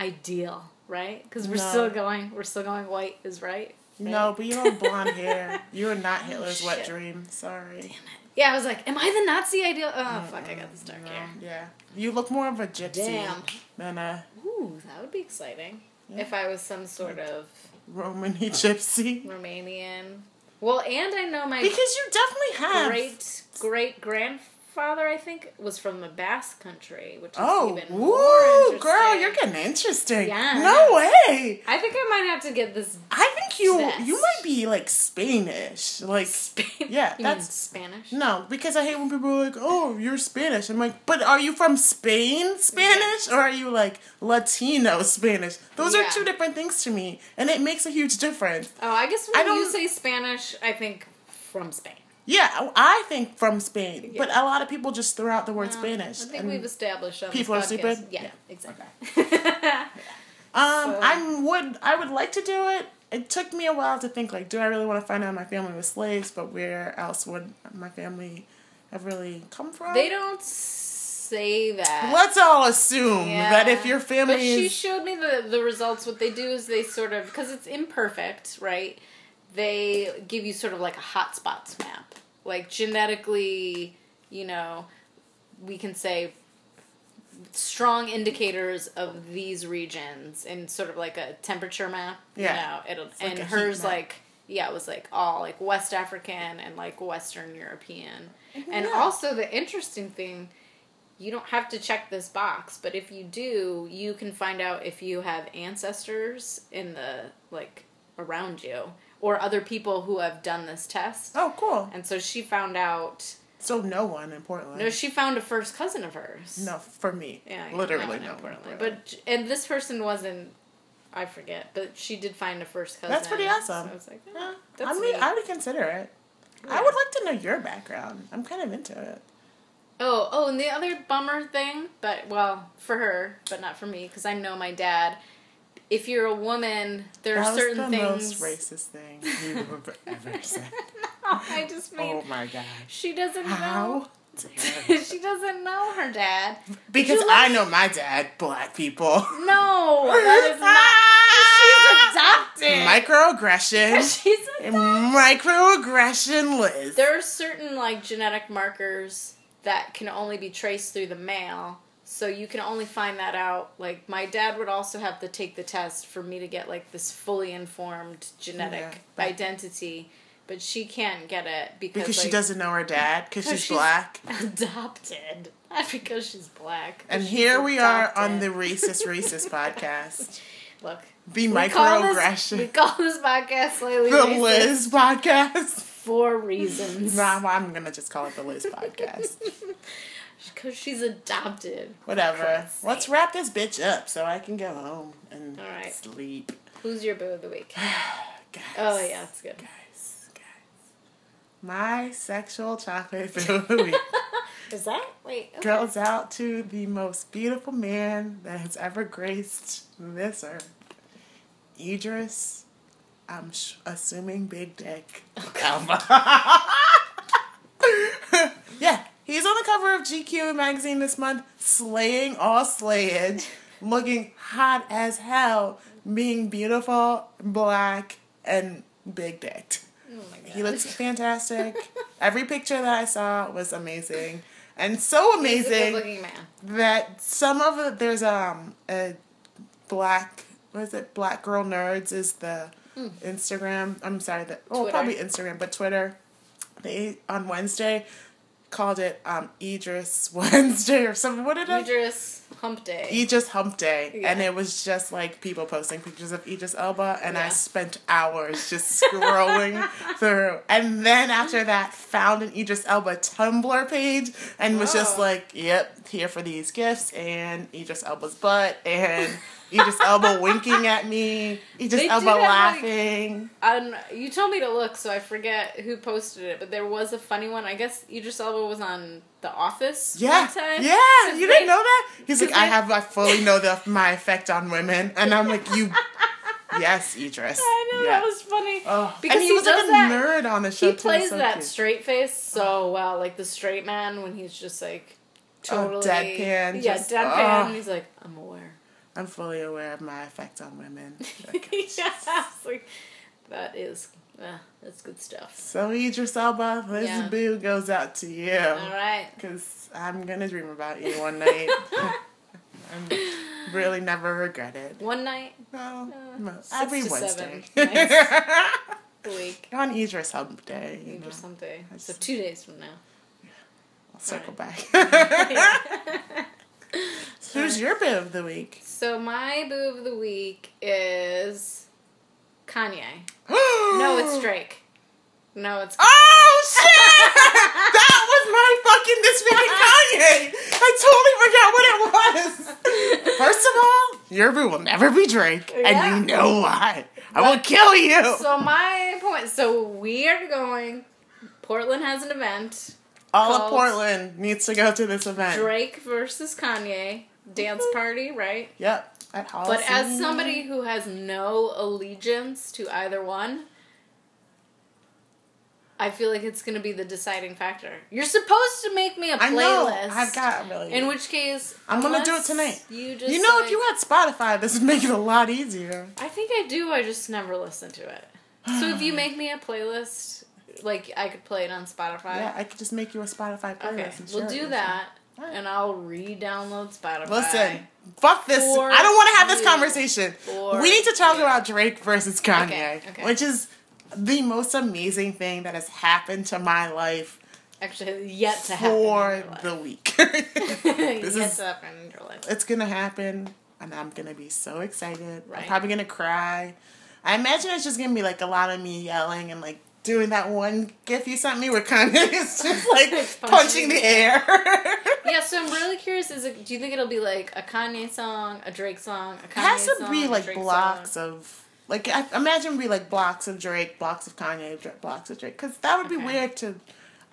Speaker 1: ideal, right? Because we're
Speaker 2: No.
Speaker 1: still going. We're still going. White is right. right?
Speaker 2: No, but you don't have blonde hair. You're not (laughs) oh, Hitler's wet dream. Sorry.
Speaker 1: Damn it. Yeah, I was like, am I the Nazi ideal? Oh fuck! I got this dark
Speaker 2: No,
Speaker 1: hair.
Speaker 2: Yeah. You look more of a gypsy
Speaker 1: Damn.
Speaker 2: than a
Speaker 1: Ooh, that would be exciting.
Speaker 2: Yeah.
Speaker 1: If I was some sort of
Speaker 2: Romany gypsy. (laughs)
Speaker 1: Romanian. Well, and I know my
Speaker 2: Because you definitely have.
Speaker 1: great great grandfather. I think, was from the Basque country, which is
Speaker 2: Oh,
Speaker 1: even more interesting.
Speaker 2: girl, you're getting interesting.
Speaker 1: Yeah.
Speaker 2: No way.
Speaker 1: I think I might have to get this
Speaker 2: I think you
Speaker 1: Test.
Speaker 2: you might be like Spanish. Like
Speaker 1: Spain.
Speaker 2: Yeah,
Speaker 1: you
Speaker 2: that's-
Speaker 1: Spanish.
Speaker 2: no, because I hate when people are like, "Oh, you're Spanish." I'm like, "But are you from Spain, Spanish, or are you like Latino Spanish?" Those
Speaker 1: Yeah.
Speaker 2: are two different things to me, and it makes a huge difference.
Speaker 1: Oh, I guess
Speaker 2: I
Speaker 1: when you
Speaker 2: don't-
Speaker 1: say Spanish, I think from Spain.
Speaker 2: Yeah, I think from Spain, but a lot of people just throw out the word Spanish.
Speaker 1: I think we've established
Speaker 2: people are stupid?
Speaker 1: Yeah,
Speaker 2: Yeah.
Speaker 1: exactly. (laughs)
Speaker 2: Um,
Speaker 1: So-
Speaker 2: I would I would like to do it. It took me a while to think like, do I really want to find out my family was slaves? But where else would my family have really come from?
Speaker 1: they don't say that.
Speaker 2: Let's all assume
Speaker 1: Yeah.
Speaker 2: that if your family
Speaker 1: But she
Speaker 2: is
Speaker 1: showed me the the results. What they do is they sort of because it's imperfect, right? They give you sort of like a hotspots map, like genetically. You know, we can say strong indicators of these regions in sort of like a temperature map.
Speaker 2: Yeah.
Speaker 1: You know, it'll
Speaker 2: like
Speaker 1: and hers like yeah, it was like all like West African and like Western European. And
Speaker 2: Yeah.
Speaker 1: also the interesting thing, you don't have to check this box, but if you do, you can find out if you have ancestors in the like around you or other people who have done this test.
Speaker 2: oh cool.
Speaker 1: And so she found out
Speaker 2: So no one in Portland.
Speaker 1: no, she found a first cousin of hers.
Speaker 2: No, for me.
Speaker 1: Yeah, yeah,
Speaker 2: literally
Speaker 1: no,
Speaker 2: no. one in. Portland.
Speaker 1: But and this person wasn't I forget, but she did find a first cousin.
Speaker 2: That's pretty awesome.
Speaker 1: So I was like, oh,
Speaker 2: Yeah,
Speaker 1: that's
Speaker 2: I mean,
Speaker 1: neat.
Speaker 2: I would consider it. I would like to know your background. I'm kind of into it.
Speaker 1: Oh, oh, and the other bummer thing, but well, for her, but not for me, because I know my dad. If you're a woman, there
Speaker 2: That
Speaker 1: are
Speaker 2: was
Speaker 1: certain
Speaker 2: the
Speaker 1: things.
Speaker 2: most racist thing you have (laughs) ever said. (laughs)
Speaker 1: no, I just oh mean
Speaker 2: Oh my god.
Speaker 1: she doesn't
Speaker 2: How?
Speaker 1: know. (laughs) she doesn't know her dad.
Speaker 2: Because I know my dad, black people.
Speaker 1: No, that is not. She's adopted.
Speaker 2: Microaggression.
Speaker 1: She's adopted.
Speaker 2: Microaggression Liz.
Speaker 1: There are certain like genetic markers that can only be traced through the male. So you can only find that out. Like my dad would also have to take the test for me to get like this fully informed genetic
Speaker 2: Yeah, but-
Speaker 1: identity, but she can't get it because,
Speaker 2: because she doesn't know her dad, because
Speaker 1: because
Speaker 2: she's, black. (laughs)
Speaker 1: adopted, not (laughs) because she's black.
Speaker 2: And
Speaker 1: she's
Speaker 2: here we are on the Racist Racist podcast. (laughs)
Speaker 1: look.
Speaker 2: The
Speaker 1: we call this- We call this podcast slightly
Speaker 2: The
Speaker 1: racist
Speaker 2: Liz podcast.
Speaker 1: for reasons.
Speaker 2: Nah, I'm gonna just call it the Liz podcast.
Speaker 1: Because she's adopted.
Speaker 2: Whatever. Let's wrap this bitch up so I can go home and
Speaker 1: All right.
Speaker 2: sleep.
Speaker 1: Who's your boo of the week? (sighs)
Speaker 2: Guys.
Speaker 1: Oh yeah, that's good.
Speaker 2: Guys, guys. My sexual chocolate boo of the week (laughs)
Speaker 1: Is that wait? okay.
Speaker 2: goes out to the most beautiful man that has ever graced this earth. Idris, I'm sh- assuming big dick. Elba. (laughs) yeah, he's on the cover of GQ magazine this month, slaying all slayage, looking hot as hell, being beautiful, black, and big dicked.
Speaker 1: Oh.
Speaker 2: He looks fantastic. (laughs) Every picture that I saw was amazing. And so amazing that some of it there's um a black what is it black girl nerds is the instagram i'm sorry that oh.
Speaker 1: Twitter.
Speaker 2: probably instagram but twitter they on wednesday called it um idris (laughs) wednesday or something. What did i
Speaker 1: Idris Hump Day.
Speaker 2: Idris Hump Day, and it was just like people posting pictures of Idris Elba, and I spent hours just scrolling (laughs) through. And then after that, found an Idris Elba Tumblr page, and was just like, "Yep, here for these gifts," and Idris Elba's butt, and Idris Elba winking at me, Idris
Speaker 1: They
Speaker 2: Elba
Speaker 1: did have, like-
Speaker 2: laughing.
Speaker 1: Um, you told me to look, so I forget who posted it, but there was a funny one. I guess Idris Elba was on The Office.
Speaker 2: Yeah,
Speaker 1: one time.
Speaker 2: yeah, you
Speaker 1: they-
Speaker 2: didn't know that? He's like,
Speaker 1: Cause
Speaker 2: I have, I fully know the my effect on women, and I'm like, you, (laughs) yes, Idris.
Speaker 1: I know
Speaker 2: yeah.
Speaker 1: that was funny.
Speaker 2: Oh,
Speaker 1: Because
Speaker 2: and he,
Speaker 1: he
Speaker 2: was like a
Speaker 1: that-
Speaker 2: nerd on the show
Speaker 1: He plays
Speaker 2: so
Speaker 1: that
Speaker 2: cute.
Speaker 1: straight face so well, like the straight man when he's just like
Speaker 2: Oh,
Speaker 1: totally
Speaker 2: deadpan,
Speaker 1: Yeah,
Speaker 2: just-
Speaker 1: deadpan.
Speaker 2: oh.
Speaker 1: and he's like, I'm aware.
Speaker 2: I'm fully aware of my effect on women. (laughs) Like,
Speaker 1: yeah, like that is uh, that's good stuff.
Speaker 2: so Idris Elba, this
Speaker 1: Yeah.
Speaker 2: boo goes out to you.
Speaker 1: All right.
Speaker 2: Because I'm gonna dream about you one night. (laughs) and really never regret it.
Speaker 1: One night
Speaker 2: No,
Speaker 1: Uh,
Speaker 2: no,
Speaker 1: six
Speaker 2: every Wednesday. (laughs)
Speaker 1: week.
Speaker 2: on Idris Hump Day.
Speaker 1: Maybe
Speaker 2: know. That's-
Speaker 1: So two days from now.
Speaker 2: I'll circle back.
Speaker 1: Yeah.
Speaker 2: Who's your bit of the week?
Speaker 1: So my boo of the week is Kanye. No, it's (gasps) Drake. No, it's
Speaker 2: Oh shit! that was my fucking this week Kanye. I totally forgot what it was. First of all, your boo will never be Drake,
Speaker 1: Yeah.
Speaker 2: and you know why. I will kill you.
Speaker 1: So my point. So we are going. Portland has an event.
Speaker 2: all of Portland needs to go to this event.
Speaker 1: Drake versus Kanye dance mm-hmm. party, right?
Speaker 2: Yep. At
Speaker 1: But as somebody who has no allegiance to either one, I feel like it's going to be the deciding factor. You're supposed to make me a playlist.
Speaker 2: I know. I've got really.
Speaker 1: In which case,
Speaker 2: I'm gonna do it tonight.
Speaker 1: You just
Speaker 2: you know,
Speaker 1: like-
Speaker 2: if you had Spotify, this would make it a lot easier.
Speaker 1: I think I do. I just never listen to it. So if you make me a playlist, like I could play it on Spotify.
Speaker 2: Yeah, I could just make you a Spotify playlist.
Speaker 1: okay,
Speaker 2: and
Speaker 1: we'll do that, And I'll re-download Spotify.
Speaker 2: Listen, fuck this. I don't want to have this conversation. We need to talk about Drake versus Kanye,
Speaker 1: Okay, okay.
Speaker 2: which is the most amazing thing that has happened to my life
Speaker 1: Actually, yet to happen.
Speaker 2: for
Speaker 1: in your life.
Speaker 2: the week. (laughs)
Speaker 1: yet
Speaker 2: this is
Speaker 1: to happen in your life.
Speaker 2: it's gonna happen, and I'm gonna be so excited. I'm probably gonna cry. I imagine it's just gonna be like a lot of me yelling and like doing that one gif you sent me where Kanye (laughs) is just like
Speaker 1: Punching
Speaker 2: punching the air. (laughs)
Speaker 1: Yeah, so I'm really curious. Is it? Do you think it'll be like a Kanye song, a Drake song, a Kanye song?
Speaker 2: It has to
Speaker 1: song,
Speaker 2: be like blocks
Speaker 1: song?
Speaker 2: of like I imagine be like blocks of Drake, blocks of Kanye, Dra- blocks of Drake, because that would be
Speaker 1: Okay.
Speaker 2: weird to.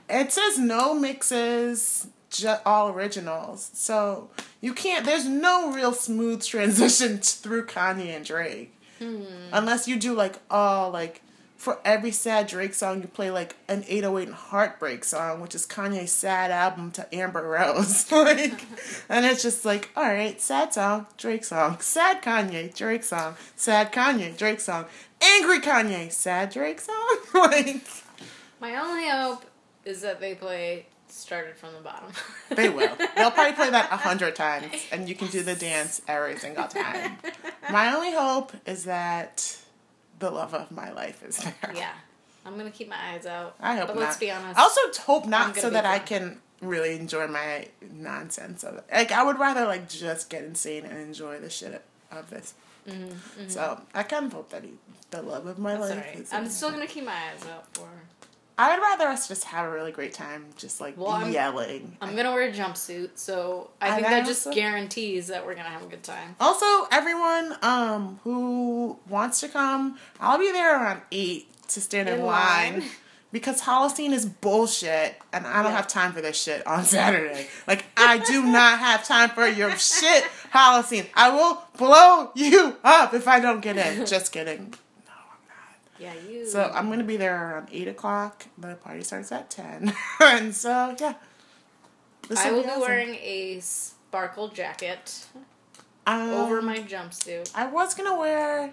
Speaker 2: It says no mixes, ju- all originals, so you can't. There's no real smooth transition t- (laughs) through Kanye and Drake,
Speaker 1: Hmm.
Speaker 2: unless you do like all like. For every sad Drake song, you play like an 808 and Heartbreak song, which is Kanye's sad album to Amber Rose. (laughs) like, and it's just like, all right, sad song, Drake song, sad Kanye, Drake song, sad Kanye, Drake song, angry Kanye, sad Drake song. (laughs) like,
Speaker 1: My only hope is that they play "Started from the Bottom."
Speaker 2: they will. (laughs) They'll probably play that a hundred times, and you can do the dance every single time. My only hope is that the love of my life is there.
Speaker 1: yeah, I'm gonna keep my eyes out.
Speaker 2: I hope
Speaker 1: but
Speaker 2: not.
Speaker 1: let's be honest.
Speaker 2: I also hope not, so that I can really enjoy my nonsense of it. Like I would rather like just get insane and enjoy the shit of this. So I kind of hope that he, the love of my
Speaker 1: Mm-hmm, That's
Speaker 2: life
Speaker 1: alright.
Speaker 2: is.
Speaker 1: I'm still gonna keep my eyes out for.
Speaker 2: I would rather us just have a really great time, just like
Speaker 1: Well, I'm-
Speaker 2: yelling.
Speaker 1: I'm gonna wear a jumpsuit, so I think that just guarantees that we're gonna have a good time.
Speaker 2: Also, everyone um who wants to come, I'll be there around eight to stand in,
Speaker 1: In
Speaker 2: line.
Speaker 1: line. (laughs)
Speaker 2: Because Holocene is bullshit, and I don't
Speaker 1: Yeah.
Speaker 2: have time for this shit on (laughs) Saturday. Like, I do not have time for your shit, Holocene. I will blow you up if I don't get in. Just kidding. No, I'm not.
Speaker 1: Yeah, you.
Speaker 2: So I'm gonna be there around eight o'clock. The party starts at ten, (laughs) and so yeah. This
Speaker 1: I will be
Speaker 2: awesome.
Speaker 1: wearing a sparkle jacket
Speaker 2: um,
Speaker 1: over my jumpsuit.
Speaker 2: I was gonna wear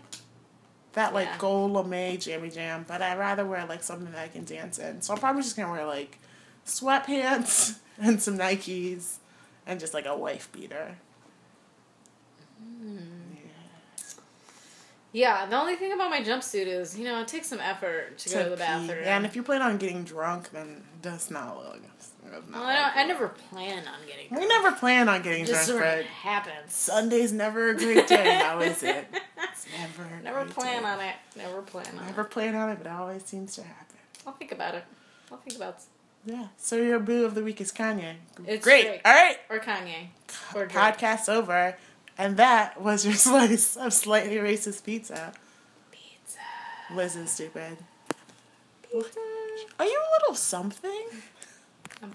Speaker 2: that like
Speaker 1: Yeah.
Speaker 2: gold lame jammy jam, but I'd rather wear like something that I can dance in. So I'm probably just gonna wear like sweatpants (laughs) and some Nikes and just like a wife beater.
Speaker 1: Yeah, the only thing about my jumpsuit is, you know, it takes some effort to, go to the
Speaker 2: pee.
Speaker 1: bathroom.
Speaker 2: Yeah, and if you plan on getting drunk, then that's not look. that's not
Speaker 1: well, I, don't, I never plan on getting drunk.
Speaker 2: We never plan on getting
Speaker 1: just
Speaker 2: drunk,
Speaker 1: sort
Speaker 2: but
Speaker 1: of happens.
Speaker 2: Sunday's never a great day. (laughs) now is it? It's never. a
Speaker 1: Never plan
Speaker 2: day.
Speaker 1: on it. Never plan on
Speaker 2: Never
Speaker 1: it.
Speaker 2: plan on it, but it always seems to happen.
Speaker 1: I'll think about it. I'll think about it.
Speaker 2: Yeah. So your boo of the week is Kanye.
Speaker 1: It's
Speaker 2: Great.
Speaker 1: Drake.
Speaker 2: All right.
Speaker 1: or Kanye or Drake.
Speaker 2: Podcast over. And that was your (laughs) slice of slightly racist pizza.
Speaker 1: Pizza.
Speaker 2: Is stupid. Are you a little something?
Speaker 1: I'm